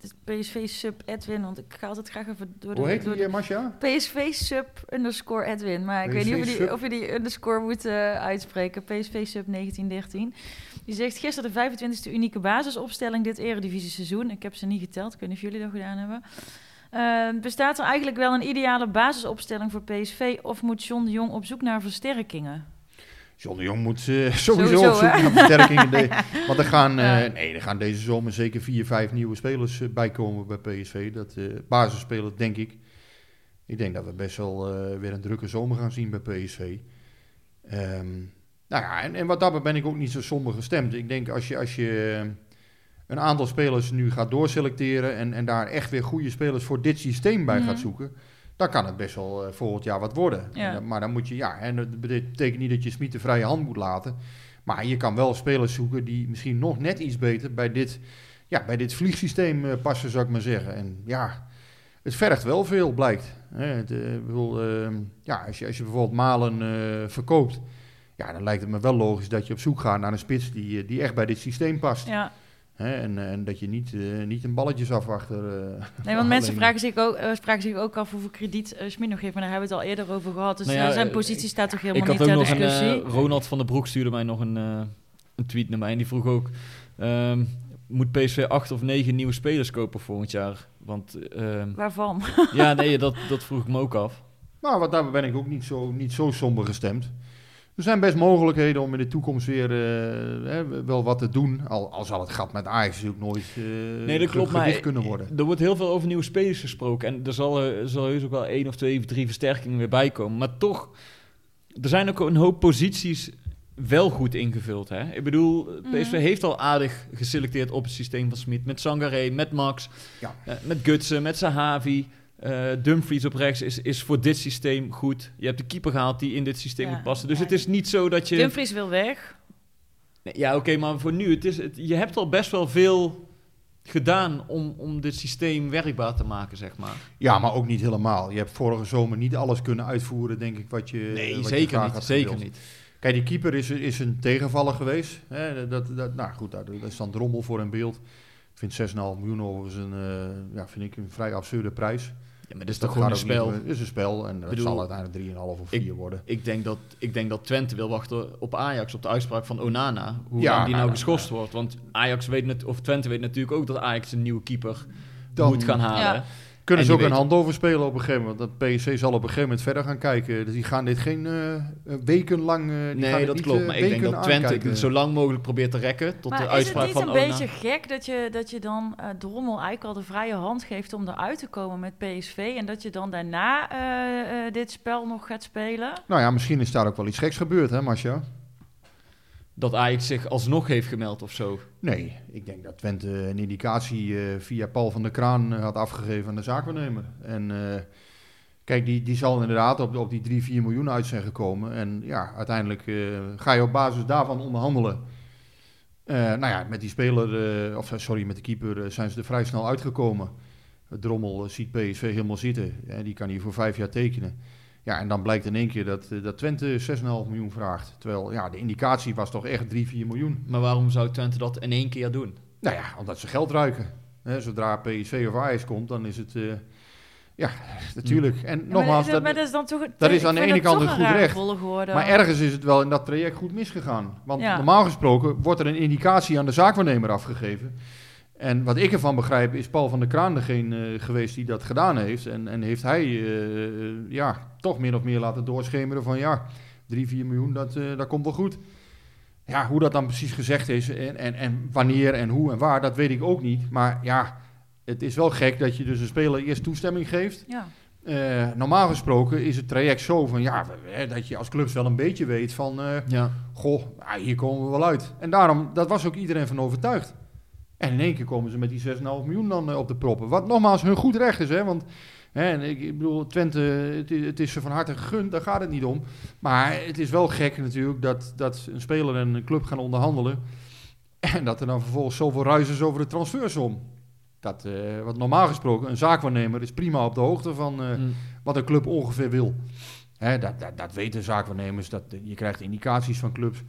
B: dat, dat- dat is PSV sub Edwin, want ik ga altijd graag even door de...
A: Hoe heet
B: door
A: die,
B: de-
A: eh, Masja?
B: PSV sub underscore Edwin. Maar ik weet niet of je, die, of je die underscore moet eh, uitspreken. PSV sub 1913. Die zegt gisteren de 25e unieke basisopstelling dit eredivisie seizoen. Ik heb ze niet geteld. Ik weet niet of jullie dat gedaan hebben. Eh, bestaat er eigenlijk wel een ideale basisopstelling voor PSV? Of moet John de Jong op zoek naar versterkingen?
A: John de Jong moet eh, sowieso,
B: Sowieso,
A: op zoek
B: hè?
A: naar versterkingen. De- want er gaan, eh, nee, er gaan deze zomer zeker vier, vijf nieuwe spelers eh, bijkomen bij PSV. Dat basisspelers, denk ik. Ik denk dat we best wel weer een drukke zomer gaan zien bij PSV. Ehm, nou ja, en, en wat daarbij ben ik ook niet zo somber gestemd. Ik denk als je, als je een aantal spelers nu gaat doorselecteren en, en daar echt weer goede spelers voor dit systeem bij
B: Mhm.
A: gaat zoeken, dan kan het best wel eh, volgend jaar wat worden.
B: Ja.
A: En maar dan moet je, ja, en dat betekent niet dat je Smit de vrije hand moet laten. Maar je kan wel spelers zoeken die misschien nog net iets beter bij dit, ja, bij dit vliegsysteem eh, passen, zou ik maar zeggen. En ja, het vergt wel veel, blijkt. Hè, het, bedoel, ehm, ja, als, je, als je bijvoorbeeld Malen verkoopt, ja, dan lijkt het me wel logisch dat je op zoek gaat naar een spits die, die echt bij dit systeem past.
B: Ja.
A: Hè, en, eh, en dat je niet, eh, niet een balletjes afwachter. eh,
B: Nee, want mensen vragen zich, ook, vragen zich ook af hoeveel krediet uh, Smit nog heeft. Maar daar hebben we het al eerder over gehad. Dus
F: Nou ja,
B: zijn positie staat toch
F: Ik
B: helemaal
F: had
B: niet
F: ook
B: ter
F: nog een...
B: discussie.
F: eh, Ronald van der Broek stuurde mij nog een, eh, een tweet naar mij. En die vroeg ook... ehm, moet PSV acht of negen nieuwe spelers kopen volgend jaar? Want ehm,
B: Waarvan?
F: ja, nee, dat, dat vroeg ik me ook af.
A: Maar wat daar ben ik ook niet zo, niet zo somber gestemd. Er zijn best mogelijkheden om in de toekomst weer eh, hè, wel wat te doen. Al, al zal het gat met Ajax natuurlijk nooit eh
F: Nee, dat klopt, maar
A: kunnen worden.
F: er wordt heel veel over nieuwe spelers gesproken. En er zal, er zal heus ook wel één of twee of drie versterkingen weer bij komen. Maar toch, er zijn ook een hoop posities wel goed ingevuld. Hè? Ik bedoel, PSV
B: Mhm.
F: heeft al aardig geselecteerd op het systeem van Smit. Met Sangaré, met Max,
A: Ja.
F: eh, met Gutsen, met Sahavi. Eh Dumfries op rechts is, is voor dit systeem goed. Je hebt de keeper gehaald die in dit systeem
B: Ja,
F: moet passen. Dus
B: ja.
F: het is niet zo dat je...
B: Dumfries wil weg.
F: Nee, Ja, oké, maar voor nu, het is, het, je hebt al best wel veel gedaan om, om dit systeem werkbaar te maken, zeg maar.
A: Ja, maar ook niet helemaal. Je hebt vorige zomer niet alles kunnen uitvoeren, denk ik, wat je,
F: Nee,
A: wat je
F: zeker
A: graag
F: niet.
A: had
F: Zeker niet.
A: Kijk, die keeper is, is een tegenvaller geweest. Hè, dat, dat, nou goed, daar, daar is dan drommel voor in beeld. Ik vind 6,5 miljoen overigens een, eh, ja, vind ik een vrij absurde prijs.
F: Ja, maar dit is
A: Dat
F: toch gewoon een spel.
A: Het is een spel en dat
F: bedoel,
A: zal uiteindelijk 3,5 of 4 worden.
F: Ik denk, dat, ik denk dat Twente wil wachten op Ajax, op de uitspraak van Onana. Hoe
A: Ja,
F: die
A: nou,
F: nou
A: nou,
F: geschorst wordt. Want Ajax weet net, of Twente weet natuurlijk ook dat Ajax een nieuwe keeper
A: Dan
F: moet gaan halen.
B: Ja.
A: Kunnen
F: En
A: ze ook een hand over spelen op een gegeven moment. Dat PSC zal op een gegeven moment verder gaan kijken. Dus die gaan dit geen eh, wekenlang. eh, die gaan
F: Nee,
A: dit
F: dat
A: niet,
F: klopt.
A: eh,
F: Maar ik denk
A: weken
F: dat Twente
A: aankijken.
F: het zo lang mogelijk probeert te rekken tot
B: maar
F: de
B: is het
F: uitspraak
B: niet
F: van
B: een
F: Ona.
B: beetje gek dat je, dat je dan eh Drommel eigenlijk al de vrije hand geeft om eruit te komen met PSV... en dat je dan daarna eh, eh, dit spel nog gaat spelen?
A: Nou ja, misschien is daar ook wel iets geks gebeurd, hè, Masja?
F: Dat Ajax zich alsnog heeft gemeld of zo.
A: Nee, ik denk dat Twente een indicatie eh, via Paul van der Kraan eh, had afgegeven aan de zaakwaarnemer. En eh, kijk, die, die zal inderdaad op, op die 3, 4 miljoen uit zijn gekomen. En ja, uiteindelijk ga je op basis daarvan onderhandelen. Nou ja, met die speler, of sorry, met de keeper zijn ze er vrij snel uitgekomen. Drommel ziet PSV helemaal zitten. Die kan hier voor vijf jaar tekenen. Ja, en dan blijkt in één keer dat, eh, dat Twente 6,5 miljoen vraagt. Terwijl ja, de indicatie was toch echt 3, 4 miljoen.
F: Maar waarom zou Twente dat in één keer doen?
A: Nou ja, omdat ze geld ruiken. Hè, zodra PSV of Ajax komt, dan is het... eh, ja, natuurlijk. En
B: Ja,
A: nogmaals,
B: dat,
A: dat,
B: maar dat is dan toch...
A: dat is
B: ik
A: aan de ene kant een goed recht. maar ergens is het wel in dat traject goed misgegaan. Want
B: Ja.
A: normaal gesproken wordt er een indicatie aan de zaakwaarnemer afgegeven. En wat ik ervan begrijp is Paul van der Kraan degene eh, geweest die dat gedaan heeft. En, en heeft hij eh, ja, toch min of meer laten doorschemeren van ja, 3, 4 miljoen, dat, eh, dat komt wel goed. Ja, hoe dat dan precies gezegd is en, en, en wanneer en hoe en waar, dat weet ik ook niet. Maar ja, het is wel gek dat je dus een speler eerst toestemming geeft.
B: Ja.
A: Eh, normaal gesproken is het traject zo van ja, hè, dat je als clubs wel een beetje weet van eh,
F: Ja.
A: goh, hier komen we wel uit. En daarom, dat was ook iedereen van overtuigd. En in één keer komen ze met die 6,5 miljoen dan eh, op de proppen. Wat nogmaals hun goed recht is, hè. Want hè, en ik, ik bedoel, Twente, het, is- het is ze van harte gegund, daar gaat het niet om. Maar het is wel gek natuurlijk dat, dat een speler en een club gaan onderhandelen. En dat er dan vervolgens zoveel ruis is over de transfersom. Dat, eh, wat normaal gesproken, een zaakwaarnemer is prima op de hoogte van... eh,
F: Mm.
A: wat een club ongeveer wil. Hè, dat, dat, dat weten zaakwaarnemers, dat, je krijgt indicaties van clubs.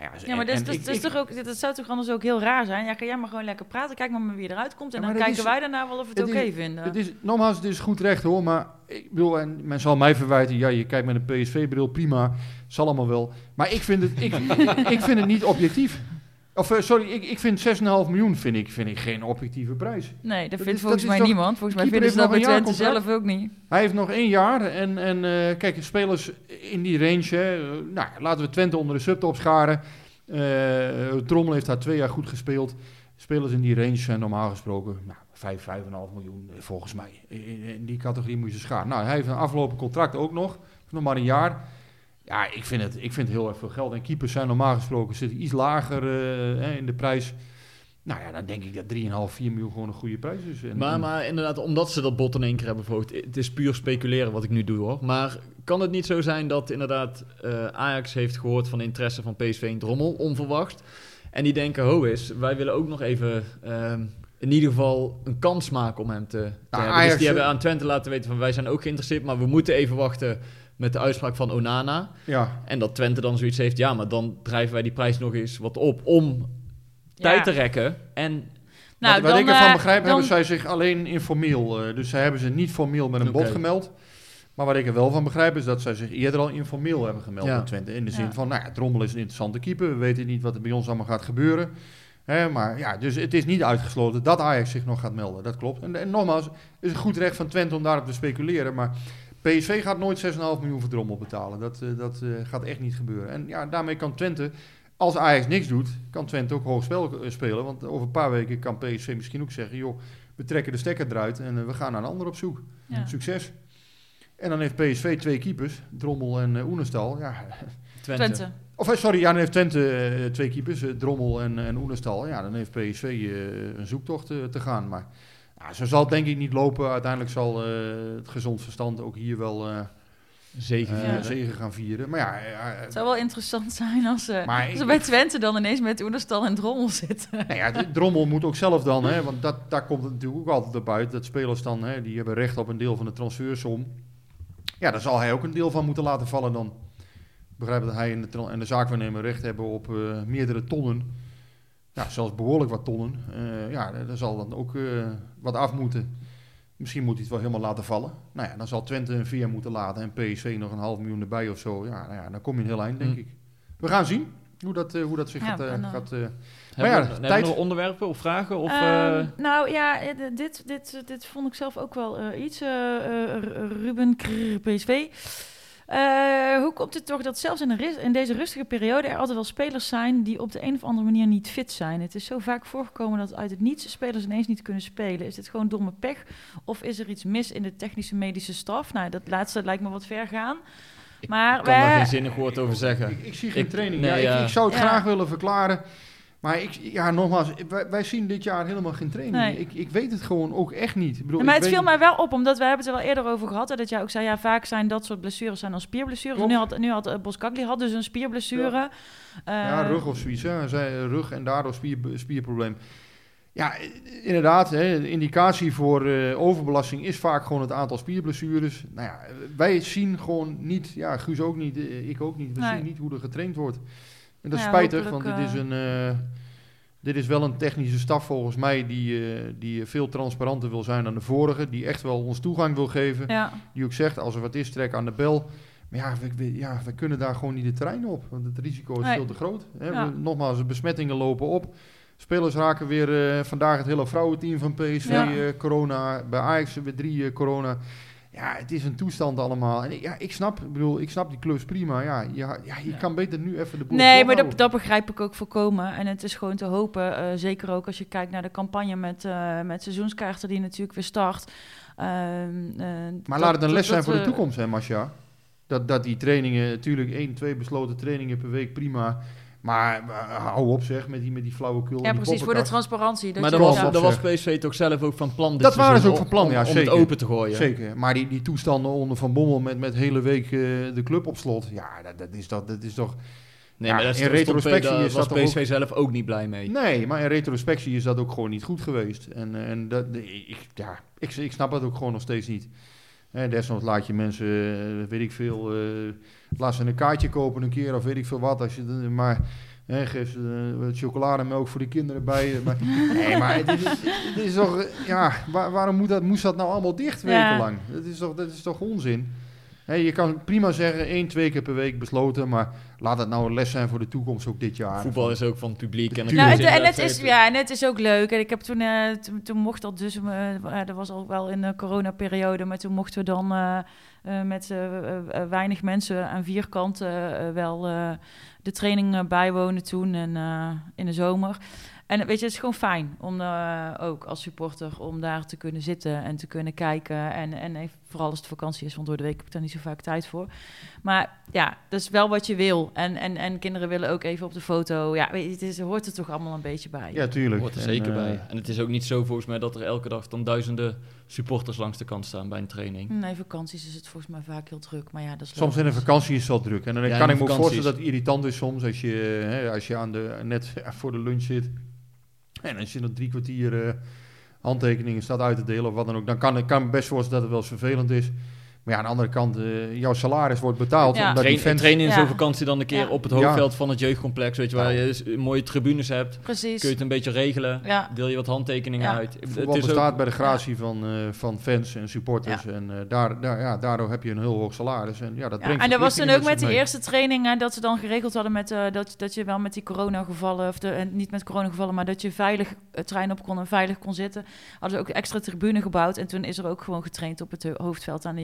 A: Nou ja,
B: Ja, maar
A: en-
B: dat, is-
A: en
B: dat,
A: ik-
B: dat is
A: ik-
B: toch ook, dat zou toch anders ook heel raar zijn? Ja, kan jij maar gewoon lekker praten, kijk maar, maar wie eruit komt en
A: Ja,
B: dan kijken
A: is-
B: wij daarna wel of we het
A: het
B: oké
A: is-
B: vinden.
A: Het is, nogmaals, het is goed recht hoor, maar ik bedoel, en men zal mij verwijten, ja, je kijkt met een PSV-bril, prima, zal allemaal wel. Maar ik vind het, ik, ik vind het niet objectief. Of eh, sorry, ik, ik vind 6,5 miljoen vind ik, vind ik geen objectieve prijs.
B: nee, dat, vindt volgens
A: is
B: mij niemand. Volgens mij vinden ze dat bij Twente zelf ook niet.
A: Hij heeft nog één jaar en, en eh, kijk, spelers in die range, hè, eh, nou, laten we Twente onder de subtop scharen. Trommel heeft daar twee jaar goed gespeeld. Spelers in die range zijn normaal gesproken nou, 5, 5,5 miljoen volgens mij. In, in die categorie moet je ze scharen. Nou, hij heeft een afgelopen contract ook nog, nog maar een jaar. Ja, ik vind, het, ik vind het heel erg veel geld. En keepers zijn normaal gesproken zitten iets lager eh, in de prijs. Nou ja, dan denk ik dat 3,5, 4 miljoen gewoon een goede prijs is. En,
F: Maar, maar inderdaad, omdat ze dat bot in één keer hebben verhoogd. Het is puur speculeren wat ik nu doe hoor. Maar kan het niet zo zijn dat inderdaad eh, Ajax heeft gehoord van de interesse van PSV in Drommel, onverwacht. En die denken, ho is, wij willen ook nog even ehm, in ieder geval een kans maken om hem te, te hebben.
A: Ajax,
F: dus die
A: eh,
F: hebben aan Twente laten weten van wij zijn ook geïnteresseerd, maar we moeten even wachten met de uitspraak van Onana.
A: ja,
F: En dat Twente dan zoiets heeft, ja, maar dan drijven wij die prijs nog eens wat op om tijd te rekken. En
B: Nou,
A: wat, wat
B: dan,
A: ik ervan
B: eh,
A: begrijp,
B: dan-
A: hebben zij zich alleen informeel. eh, dus zij hebben ze niet formeel met een
F: Oké.
A: bod gemeld. Maar wat ik er wel van begrijp, is dat zij zich eerder al informeel hebben gemeld
F: Ja.
A: met Twente. In de zin
B: Ja.
A: van, nou ja, Drommel is een interessante keeper. We weten niet wat er bij ons allemaal gaat gebeuren. Hè, maar ja, dus het is niet uitgesloten dat Ajax zich nog gaat melden. Dat klopt. En, en nogmaals, het is een goed recht van Twente om daarop te speculeren. Maar PSV gaat nooit 6,5 miljoen voor Drommel betalen. Dat, eh, dat eh, gaat echt niet gebeuren. En ja, daarmee kan Twente, als Ajax niks doet, kan Twente ook hoog spel eh, spelen. Want over een paar weken kan PSV misschien ook zeggen, joh, we trekken de stekker eruit en we gaan naar een ander op zoek.
B: Ja.
A: Succes. En dan heeft PSV twee keepers, Drommel en Oenestal. Ja,
F: Twente.
B: Twente.
A: of sorry, ja, dan heeft Twente twee keepers, Drommel en, en Oenestal. Ja, dan heeft PSV eh, een zoektocht te gaan. Maar ja, zo zal het denk ik niet lopen. Uiteindelijk zal eh, het gezond verstand ook hier wel eh
F: Zegen.
A: eh,
B: Ja.
A: zegen gaan vieren. Maar ja,
B: Het zou wel interessant zijn als, eh
A: Maar
B: als
A: ik-
B: we bij Twente dan ineens met Oenerstal en Drommel zitten.
A: Nou ja, de Drommel moet ook zelf dan, hè, want dat, daar komt het natuurlijk ook altijd op uit. Dat spelers dan, hè, die hebben recht op een deel van de transfersom. Ja, daar zal hij ook een deel van moeten laten vallen dan. Ik begrijp dat hij en de, en de zaakwaarnemer recht hebben op eh, meerdere tonnen. Ja, zelfs behoorlijk wat tonnen. Eh, ja, daar zal dan ook eh, wat af moeten. Misschien moet hij het wel helemaal laten vallen. Nou ja, dan zal Twente een veer moeten laten en PSV nog een half miljoen erbij of zo. Ja, nou ja dan kom je een heel eind, denk
F: Hm.
A: ik. We gaan zien hoe dat, eh, hoe dat zich
B: Ja,
A: gaat... eh,
B: dan-
A: gaat eh,
F: Hebben,
A: ja,
F: we, hebben
A: tijd-
F: we nog onderwerpen of vragen? Of,
B: Ehm,
F: eh,
B: nou ja, dit, dit, dit vond ik zelf ook wel eh, iets. Ruben Krr, PSV. Eh, hoe komt het toch dat zelfs in, in deze rustige periode er altijd wel spelers zijn die op de een of andere manier niet fit zijn? Het is zo vaak voorgekomen dat uit het niets spelers ineens niet kunnen spelen. Is dit gewoon domme pech? Of is er iets mis in de technische medische staf? Nou, dat laatste lijkt me wat ver gaan. Maar
F: ik kan daar
B: wij-
F: geen zinnig woord over zeggen.
A: Ik, ik zie geen
F: Ik-
A: training.
F: nee,
A: ja, ik,
F: ja.
A: ik zou het
B: Ja.
A: graag willen verklaren. Maar ik, ja, nogmaals, wij, wij zien dit jaar helemaal geen training.
B: Nee.
A: Ik, ik weet het gewoon ook echt niet. Ik bedoel,
B: maar
A: ik
B: het viel mij wel op, omdat we hebben het er wel eerder over gehad. Hè, dat jij ook zei, ja, vaak zijn dat soort blessures zijn dan spierblessures. Nu had, nu had uh, Boskakli had dus een spierblessure.
A: Ja,
B: Eh,
A: rug of zoiets. Hè. Eh, rug en daardoor spier, spierprobleem. Ja, eh, inderdaad. Hè, de indicatie voor eh, overbelasting is vaak gewoon het aantal spierblessures. Nou ja, wij zien gewoon niet, ja, Guus ook niet, eh, ik ook niet. We
B: Nee.
A: zien niet hoe er getraind wordt. En dat is
B: Ja,
A: spijtig, want dit is,
B: eh,
A: een, eh, dit is wel een technische staf volgens mij die, eh, die veel transparanter wil zijn dan de vorige. Die echt wel ons toegang wil geven.
B: ja.
A: Die ook zegt, als er wat is, trek aan de bel. Maar ja, we, we- ja, we kunnen daar gewoon niet het terrein op. Want het risico is
B: Nee.
A: veel te groot. Hè.
B: Ja.
A: We- nogmaals, de besmettingen lopen op. Spelers raken weer vandaag het hele vrouwenteam van PSV corona. Bij Ajax weer drie corona. Ja, het is een toestand allemaal. En ik- ja, ik snap, ik bedoel, ik snap die clubs prima. Ja, ja, ja je kan beter nu even de boel
B: Nee, maar dat, dat begrijp ik ook volkomen. En het is gewoon te hopen, eh, zeker ook als je kijkt naar de campagne met, eh, met seizoenskaarten die natuurlijk weer start. Ehm, eh,
A: Maar
B: dat-
A: laat het een
B: dat-
A: les zijn voor de toekomst, hè, Masja? Dat, dat die trainingen, natuurlijk één, twee besloten trainingen per week, prima. Maar eh, hou op zeg, met die, met die flauwekul.
B: Ja, precies, voor de transparantie. Dat
F: Maar dat was,
B: ja.
F: dat was. PSV toch zelf ook van plan dit
A: Dat waren ze ook van plan,
F: om-
A: ja,
F: om,
A: zeker.
F: het open te gooien.
A: Zeker, maar die, die toestanden onder Van Bommel met, met hele week eh, de club op slot. Ja, dat, dat, is, dat, dat is toch...
F: Nee,
A: Ja,
F: maar dat
A: in
F: stond-
A: retrospectie
F: daar
A: is
F: was
A: dat
F: PSV zelf ook niet blij mee.
A: Nee, maar in retrospectie is dat ook gewoon niet goed geweest. En, eh, en dat, ik, ja, ik, ik snap dat ook gewoon nog steeds niet. Hè, desnoods laat je mensen, eh, weet ik veel, eh, laat ze een kaartje kopen een keer of weet ik veel wat. Als je, maar geef ze eh, chocolademelk voor de kinderen bij. Maar, nee, maar het is, het is toch, ja, waar- waarom moet dat, moest dat nou allemaal dicht
B: Ja.
A: wekenlang? Dat is toch, dat is toch onzin? Hè, je kan prima zeggen één, twee keer per week besloten, maar laat het nou een les zijn voor de toekomst ook dit jaar.
F: Voetbal is ook van het publiek. En het.
B: Nou,
F: is
B: het, en het is, ja, en het is ook leuk. En ik heb toen, eh, toen, toen mocht dat dus, eh, dat was al wel in de coronaperiode, maar toen mochten we dan eh, eh, met weinig mensen aan vier kanten eh, wel eh, de training bijwonen toen en, eh, in de zomer. En weet je, het is gewoon fijn om eh, ook als supporter om daar te kunnen zitten en te kunnen kijken. En, en even- vooral als het vakantie is, want door de week heb ik daar niet zo vaak tijd voor. Maar ja, dat is wel wat je wil. En, en, en kinderen willen ook even op de foto. Ja, weet je, het is, hoort er toch allemaal een beetje bij.
A: Ja, tuurlijk.
F: Hoort er
A: En,
F: zeker
A: eh,
F: bij. En het is ook niet zo volgens mij dat er elke dag dan duizenden supporters langs de kant staan bij een training.
B: Nee, vakanties is het volgens mij vaak heel druk. Maar ja, dat is
A: Soms in een vakantie is het wel druk. En dan
F: Ja,
A: kan ik me voorstellen dat het irritant is soms als je, hè, als je aan de, net voor de lunch zit. En als je nog drie kwartier eh, handtekeningen staat uit te delen of wat dan ook. Dan kan ik kan me best voorstellen dat het wel eens vervelend is. Maar ja, aan de andere kant, eh, jouw salaris wordt betaald.
B: Ja.
A: Omdat die
F: Train,
A: fans...
F: trainen in
B: Ja.
F: zo'n vakantie dan een keer
B: Ja.
F: op het
A: Ja.
F: hoofdveld van het jeugdcomplex, weet je, waar
A: Nou.
F: je dus mooie tribunes hebt.
B: Precies.
F: Kun je het een beetje regelen?
B: Ja.
F: Deel je wat handtekeningen
B: Ja.
F: uit? Het
A: Voetbal
F: is
A: bestaat
F: ook-
A: bij de gratie van, eh, van fans en supporters. En eh, daar, daar, ja, daardoor heb je een heel hoog salaris. En, ja, dat
B: Ja,
A: brengt
B: en dat was toen
A: verplichtingen
B: ook met die eerste trainingen dat ze dan geregeld hadden met eh, dat, dat je wel met die coronagevallen, of de, en niet met coronagevallen, maar dat je veilig het trein op kon en veilig kon zitten. Hadden ze ook extra tribune gebouwd en toen is er ook gewoon getraind op het ho- hoofdveld aan de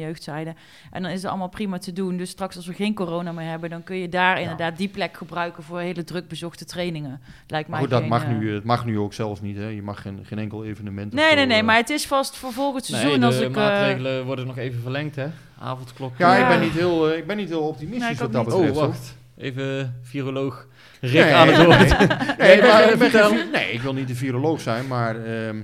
B: En dan is het allemaal prima te doen. Dus straks als we geen corona meer hebben, dan kun je daar inderdaad die plek gebruiken voor hele druk bezochte trainingen. Lijkt mij
A: Maar goed, dat
B: geen,
A: mag, nu, eh, het mag nu ook zelfs niet. Hè. Je mag geen, geen enkel evenement
B: Nee, nee, nee,
A: eh,
B: maar het is vast voor volgend
F: Nee,
B: seizoen
F: de
B: als ik... eh,
F: maatregelen worden nog even verlengd, hè? Avondklok.
A: Ja,
B: Ja.
A: Ik, ben niet heel, ik ben niet heel optimistisch
B: Nee, ik
A: wat
B: ook
A: dat
B: niet.
A: betreft.
F: Oh, wacht. Even viroloog
A: Nee,
F: Rick aan het woord.
A: Nee, nee, nee, ik wil niet de viroloog zijn, maar ehm,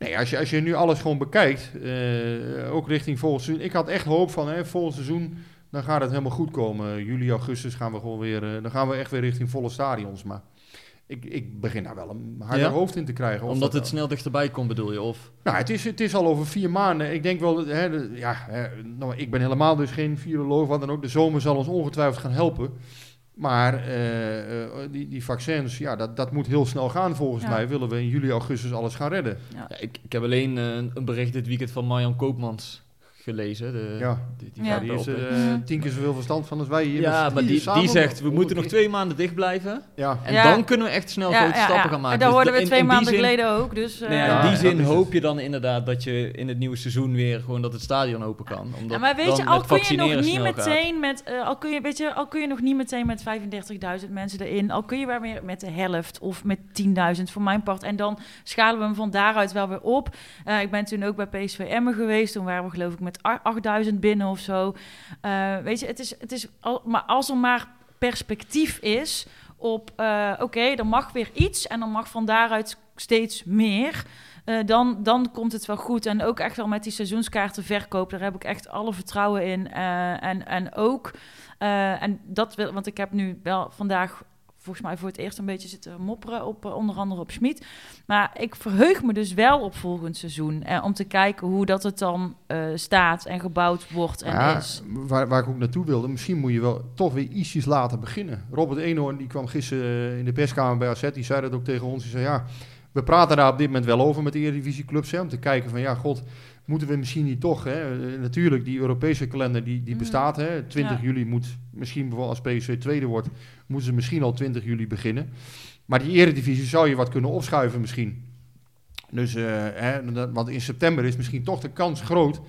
A: nee, als, je, als je nu alles gewoon bekijkt, eh, ook richting volgend seizoen. Ik had echt hoop van hè, volgend seizoen, dan gaat het helemaal goed komen. Juli, augustus gaan we gewoon weer, eh, dan gaan we echt weer richting volle stadions. Maar ik, ik begin daar wel een harder
F: Ja?
A: hoofd in te krijgen.
F: Omdat
A: dat-
F: het snel dichterbij komt, bedoel je? Of?
A: nou, het is, het is al over vier maanden. Ik denk wel, hè, de- ja, hè, nou, ik ben helemaal dus geen viroloog, wat dan ook. De zomer zal ons ongetwijfeld gaan helpen. Maar eh, eh, die, die vaccins, ja, dat, dat moet heel snel gaan volgens
B: Ja.
A: mij. Willen we in juli, augustus alles gaan redden.
B: ja.
F: Ja, ik, ik heb alleen eh, een bericht dit weekend van Marjan Koopmans gelezen. De,
A: Ja.
F: die, die
B: Ja.
A: Die heeft er eh, tien keer zoveel verstand van als wij hier.
F: ja,
A: met
F: maar die, die zegt, we
A: Honderd
F: moeten nog twee maanden dicht blijven.
A: Ja,
F: En
B: Ja.
F: dan kunnen we echt snel
B: Ja,
F: grote
B: ja,
F: stappen
B: ja.
F: gaan maken.
B: En dat
F: Dus
B: hoorden we
F: in-
B: twee
F: in
B: maanden
F: zin-
B: geleden ook. Dus, eh,
F: Nee, ja,
A: Ja,
F: in die zin hoop je dan inderdaad dat je in het nieuwe seizoen weer gewoon dat het stadion open kan. Omdat
B: Ja, maar weet je, al kun je nog niet
F: gaat.
B: meteen met, eh, al kun je, weet je, al kun je nog niet meteen met 35.000 mensen erin, al kun je wel weer met de helft of met 10.000 voor mijn part. En dan schalen we hem van daaruit wel weer op. Eh, ik ben toen ook bij PSV Emmen geweest, toen waren we geloof ik met a- 8.000 binnen of zo. Eh, weet je, het is, het is al, maar als er maar perspectief is op, eh, oké, er mag weer iets en dan mag van daaruit steeds meer. eh, dan, dan komt het wel goed. En ook echt wel met die seizoenskaartenverkoop, daar heb ik echt alle vertrouwen in. En, en ook, en dat wil, want ik heb nu wel vandaag volgens mij voor het eerst een beetje zitten mopperen op eh, onder andere op Schmid. Maar ik verheug me dus wel op volgend seizoen. Eh, om te kijken hoe dat het dan eh, staat en gebouwd wordt en
A: Ja,
B: is.
A: waar, waar ik ook naartoe wilde, misschien moet je wel toch weer ietsjes later beginnen. Robert Eenhoorn die kwam gisteren eh, in de perskamer bij AZ, die zei dat ook tegen ons. Die zei ja, we praten daar op dit moment wel over met de Eredivisieclubs, hè, om te kijken van ja, god, moeten we misschien niet toch, hè, natuurlijk die Europese kalender die, die
B: Mhm.
A: bestaat, hè, 20
B: Ja.
A: juli moet misschien bijvoorbeeld als PSV tweede wordt, moeten ze misschien al 20 juli beginnen. Maar die eredivisie zou je wat kunnen opschuiven misschien. Dus, eh, hè, want in september is misschien toch de kans groot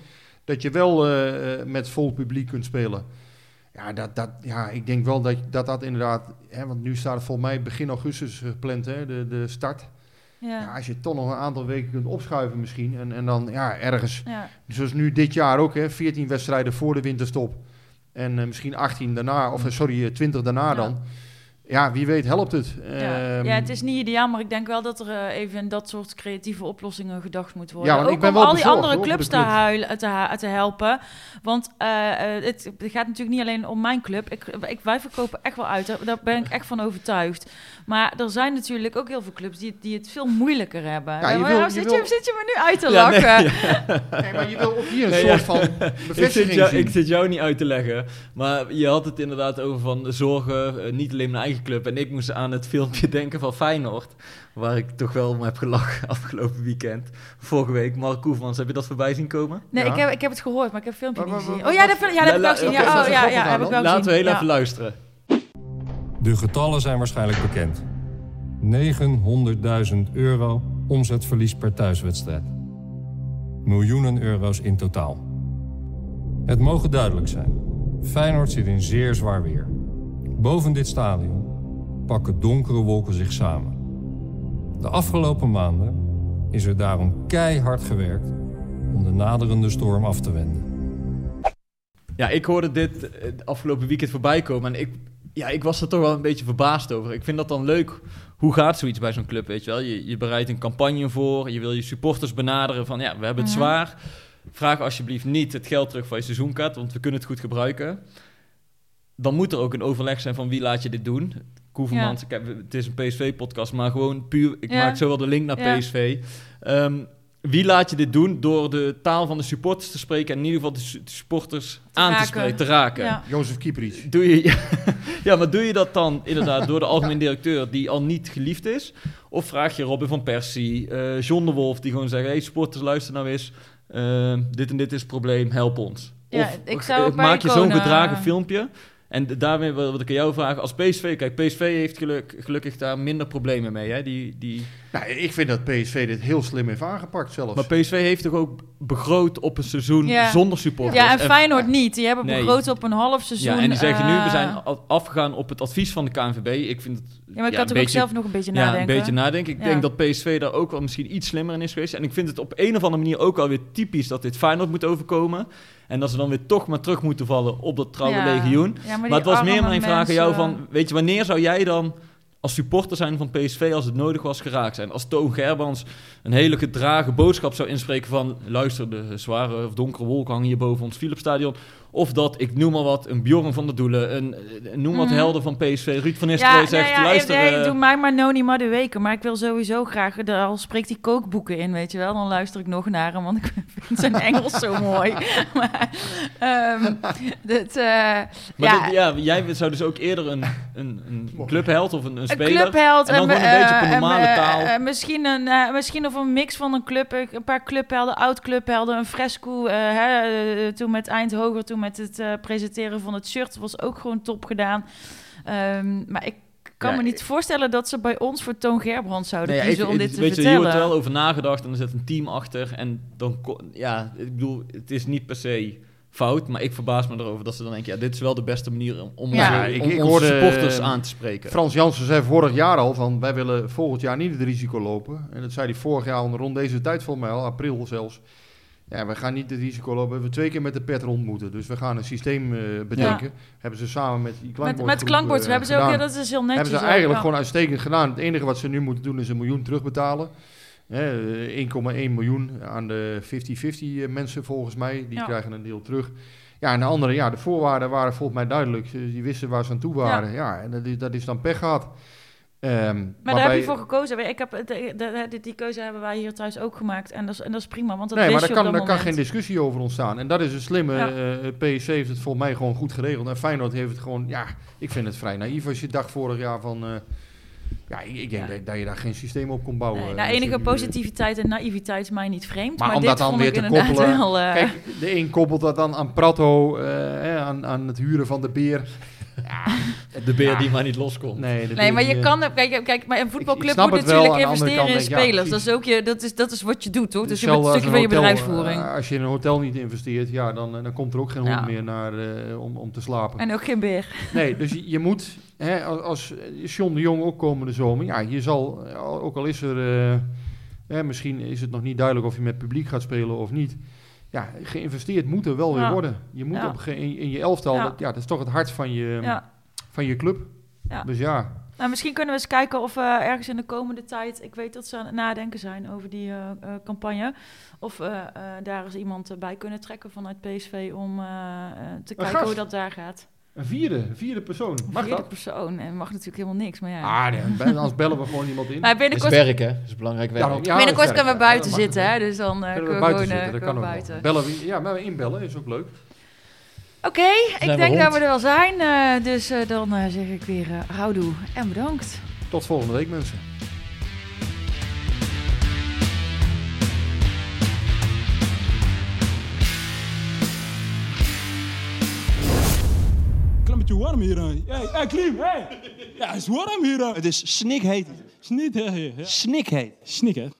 A: dat je wel eh, eh, met vol publiek kunt spelen. Ja, dat, dat, ja ik denk wel dat dat, dat inderdaad... Hè, want nu staat volgens mij begin augustus gepland, hè, de, de start. Ja,
B: Ja.
A: als je toch nog een aantal weken kunt opschuiven misschien. En, en dan ja, ergens,
B: Ja.
A: zoals nu dit jaar ook, hè, 14 wedstrijden voor de winterstop. En eh, misschien 18 daarna, of eh, sorry, eh, 20 daarna
B: Ja.
A: dan. Ja, wie weet helpt het.
B: Ja.
A: Ehm,
B: ja, het is niet ideaal, maar ik denk wel dat er eh, even in dat soort creatieve oplossingen gedacht moet worden.
A: Ja, want
B: Ook
A: ik ben
B: om
A: wel
B: al die andere
A: hoor,
B: clubs te,
A: clubs.
B: huilen, te, ha- te helpen. Want eh, eh, het, het gaat natuurlijk niet alleen om mijn club. Ik, ik, wij verkopen echt wel uit, daar, daar ben ik echt van overtuigd. Maar er zijn natuurlijk ook heel veel clubs die, het- die het veel moeilijker hebben.
A: Ja, je wil- je
B: zit,
A: wil-
B: je, zit je me nu uit te
F: Ja, nee,
B: lachen?
A: Nee, maar je wil ook hier een
F: Nee,
A: soort
F: ja.
A: van
F: Ik zit,
A: bevestiging
F: jou,
A: zien.
F: ik zit jou niet uit te leggen, maar je had het inderdaad over van de zorgen, eh, niet alleen mijn eigen club. En ik moest aan het filmpje denken van Feyenoord, waar ik toch wel om heb gelachen afgelopen weekend. Vorige week, Mark Koevermans, heb je dat voorbij zien komen?
B: Nee,
A: Ja.
B: ik, heb, ik heb het gehoord, maar ik heb het filmpje
A: Maar-
B: niet
A: maar-
B: gezien.
A: maar-
B: Oh ja, dat, film- ja, dat heb ik wel gezien. Ja, oh,
A: dat is
B: ja,
A: grappig
B: ja,
A: dan,
B: heb ik wel
F: Laten we heel even luisteren.
G: De getallen zijn waarschijnlijk bekend. 900.000 euro omzetverlies per thuiswedstrijd. Miljoenen euro's in totaal. Het mogen duidelijk zijn. Feyenoord zit in zeer zwaar weer. Boven dit stadion pakken donkere wolken zich samen. De afgelopen maanden is er daarom keihard gewerkt om de naderende storm af te wenden.
F: Ja, ik hoorde dit eh, afgelopen weekend voorbij komen en ik, ja, ik was er toch wel een beetje verbaasd over. Ik vind dat dan leuk. Hoe gaat zoiets bij zo'n club, weet je wel? Je, je bereidt een campagne voor, je wil je supporters benaderen van, ja, we hebben het
B: Mhm.
F: zwaar. Vraag alsjeblieft niet het geld terug van je seizoenkaart, want we kunnen het goed gebruiken. Dan moet er ook een overleg zijn van wie laat je dit doen. Koevermans, ik heb, het is een PSV-podcast, maar gewoon puur, ik
B: Ja.
F: maak zo wel de link naar
B: Ja.
F: PSV. Ehm, wie laat je dit doen? Door de taal van de supporters te spreken en in ieder geval de su- de supporters aan te
B: raken.
F: spreken, te raken.
B: Ja.
A: Jozef Kieprits.
F: Doe je, ja, maar doe je dat dan inderdaad door de algemeen directeur die al niet geliefd is? Of vraag je Robin van Persie, eh John de Wolf, die gewoon zeggen: hey, sporters, luister nou eens. eh, dit en dit is het probleem, help ons.
B: Ja,
F: of
B: ik zou ook bij
F: maak je zo'n gedragen filmpje. En daarmee wil ik aan jou vragen, als PSV, kijk, PSV heeft geluk, gelukkig daar minder problemen mee. Hè? Die, die,
A: Nou, ik vind dat PSV dit heel slim heeft aangepakt zelfs.
F: maar PSV heeft toch ook begroot op een seizoen
B: Ja.
F: zonder supporters.
B: Ja, en Feyenoord niet. Die hebben
F: Nee.
B: begroot op een half seizoen.
F: Ja, en die zeggen nu, we
B: eh,
F: zijn afgegaan op het advies van de KNVB. Ik vind het
B: Ja, maar ik
F: ja,
B: had er ook zelf nog een beetje
F: ja,
B: nadenken.
F: een beetje nadenken. Ik
B: Ja.
F: denk dat PSV daar ook wel misschien iets slimmer in is geweest. En ik vind het op een of andere manier ook alweer typisch dat dit Feyenoord moet overkomen. En dat ze dan weer toch maar terug moeten vallen op dat trouwe
B: Ja.
F: legioen.
B: Ja,
F: Maar, het was meer mijn vraag aan jou van... Weet je, wanneer zou jij dan als supporter zijn van PSV als het nodig was geraakt zijn? Als Toon Gerbans een hele gedragen boodschap zou inspreken van... Luister, de zware of donkere wolken hangen hier boven ons Philipsstadion. Of dat, ik noem maar wat, een Bjorn van der Doelen, een, een noem wat
B: Mhm.
F: helden van PSV, Ruud van Nistelrooy
B: Ja,
F: zegt...
B: nou ja,
F: luister,
B: nee,
F: eh,
B: doe mij maar Noni maar de weken. Maar ik wil sowieso graag, er- al spreekt hij kookboeken in, weet je wel. Dan luister ik nog naar hem, want ik vind zijn Engels zo mooi. maar, ehm, dit, eh,
F: Maar
B: ja,
F: dit- ja, jij zou dus ook eerder een, een, een clubheld of een, een
B: een
F: speler...
B: clubheld.
F: en dan
B: en,
F: gewoon een beetje op een
B: eh,
F: normale
B: en, eh,
F: taal.
B: eh, misschien, een, eh, misschien of een mix van een club, eh, een paar clubhelden, oud-clubhelden, een fresco. eh, hè, eh, toen met Eindhoven, toen met het eh, presenteren van het shirt, was ook gewoon top gedaan. Ehm, maar ik kan
F: Ja,
B: me niet voorstellen dat ze bij ons voor Toon Gerbrands zouden
F: Nou ja,
B: kiezen
F: ik-
B: om
F: ik-
B: dit te
F: weet je, hier
B: vertellen.
F: wordt wel over nagedacht en er zit een team achter. En dan, ja, ik bedoel, het is niet per se fout, maar ik verbaas me erover dat ze dan denken, ja, dit is wel de beste manier om, om,
B: Ja,
F: onze,
A: ik-
F: om
A: ik
F: onze
A: hoorde,
F: supporters
A: eh,
F: aan te spreken.
A: Frans Jansen zei vorig jaar al van wij willen volgend jaar niet het risico lopen. En dat zei hij vorig jaar al rond deze tijd volgens mij al, april zelfs. Ja, we gaan niet het risico lopen. We hebben twee keer met de pet rond moeten. Dus we gaan een systeem eh, bedenken. Hebben ze samen met die
B: met,
A: klankbordgroep,
B: met klankbord's
A: eh,
B: hebben ze ook, ja, dat is heel netjes.
A: hebben ze eigenlijk
B: ja.
A: gewoon uitstekend gedaan. Het enige wat ze nu moeten doen is een miljoen terugbetalen. Hè, eh, 1,1 miljoen aan de 50-50 mensen volgens mij. Die krijgen een deel terug. Ja, en de andere, ja, de voorwaarden waren volgens mij duidelijk. Ze- Die wisten waar ze aan toe waren. Ja, en dat is, dat is dan pech gehad. Ehm,
B: Maar daar heb je voor gekozen. Ik heb, de, de- de- die keuze hebben wij hier thuis ook gemaakt. En dat is, en dat is prima, want dat
A: Nee, maar daar kan, daar kan geen discussie over ontstaan. En dat is een slimme.
B: Ja.
A: eh PSC heeft het volgens mij gewoon goed geregeld. En Feyenoord heeft het gewoon... Ja, ik vind het vrij naïef als je dacht vorig jaar van... eh, ja, ik, denk
B: Ja.
A: Dat, je daar geen systeem op kon bouwen.
B: Nee,
A: Eh,
B: nou, enige
A: eh,
B: positiviteit en naïviteit is mij niet vreemd.
A: Maar
B: Maar,
A: om
B: dit
A: dat dan weer te koppelen-
B: wel... eh,
A: Kijk, de een koppelt dat dan aan Prato, eh, aan, aan het huren van de beer.
F: De beer die maar niet loskomt.
A: Nee, dat
B: Nee, maar je
A: niet,
B: kan... Kijk, kijk maar een voetbalclub moet natuurlijk investeren in
A: ja,
B: spelers. dat, is ook je, dat, is, dat is wat je doet, toch? Dus je bent een stukje van je bedrijfsvoering.
A: eh, als je in een hotel niet investeert, ja, dan, eh, dan komt er ook geen
B: Ja.
A: hond meer naar, eh, om, om te slapen.
B: En ook geen beer.
A: Nee, dus je, je moet, hè, als, als John de Jong ook komende zomer, ja, je zal, eh, ook al is er, eh, hè, misschien is het nog niet duidelijk of je met publiek gaat spelen of niet. Ja, geïnvesteerd moet er wel weer
B: Ja.
A: worden. Je moet
B: Ja.
A: op, in, in je elftal,
B: Ja.
A: Dat, ja, dat is toch het hart van je, van je club.
B: Ja.
A: Dus ja,
B: Nou, misschien kunnen we eens kijken of we ergens in de komende tijd... Ik weet dat ze aan het nadenken zijn over die eh, eh, campagne. Of eh, daar eens iemand eh, bij kunnen trekken vanuit PSV... om eh, eh, te kijken
A: gast.
B: hoe dat daar gaat.
A: Een vierde, een vierde persoon. Mag
B: Vierde
A: dat?
B: persoon. En mag natuurlijk helemaal niks, maar ja.
A: Ah, nee, anders bellen we gewoon iemand in.
B: maar
F: Dat is
B: binnenkort,
F: werk, hè? Dat is belangrijk werk.
A: Ja,
B: binnenkort
A: dat is
B: kunnen we
A: ja,
B: buiten zitten, hè? Dus dan eh,
A: Kunnen we
B: we
A: buiten
B: gewoon,
A: zitten,
B: eh,
A: dat kan
B: gewoon
A: ook
B: buiten.
A: Bellen we, ja, maar inbellen is ook leuk.
B: Oké, ik denk dat we er wel zijn. eh, dus eh, dan eh, zeg ik weer eh houdoe en bedankt.
A: Tot volgende week, mensen.
H: Beetje warm hier. hè. Hey, hey, Klim, hey. Ja, het is warm hier. hè.
I: Het is snikheet.
H: Snik, hè, hè, hè.
I: Snikheet.
H: Snik, hè.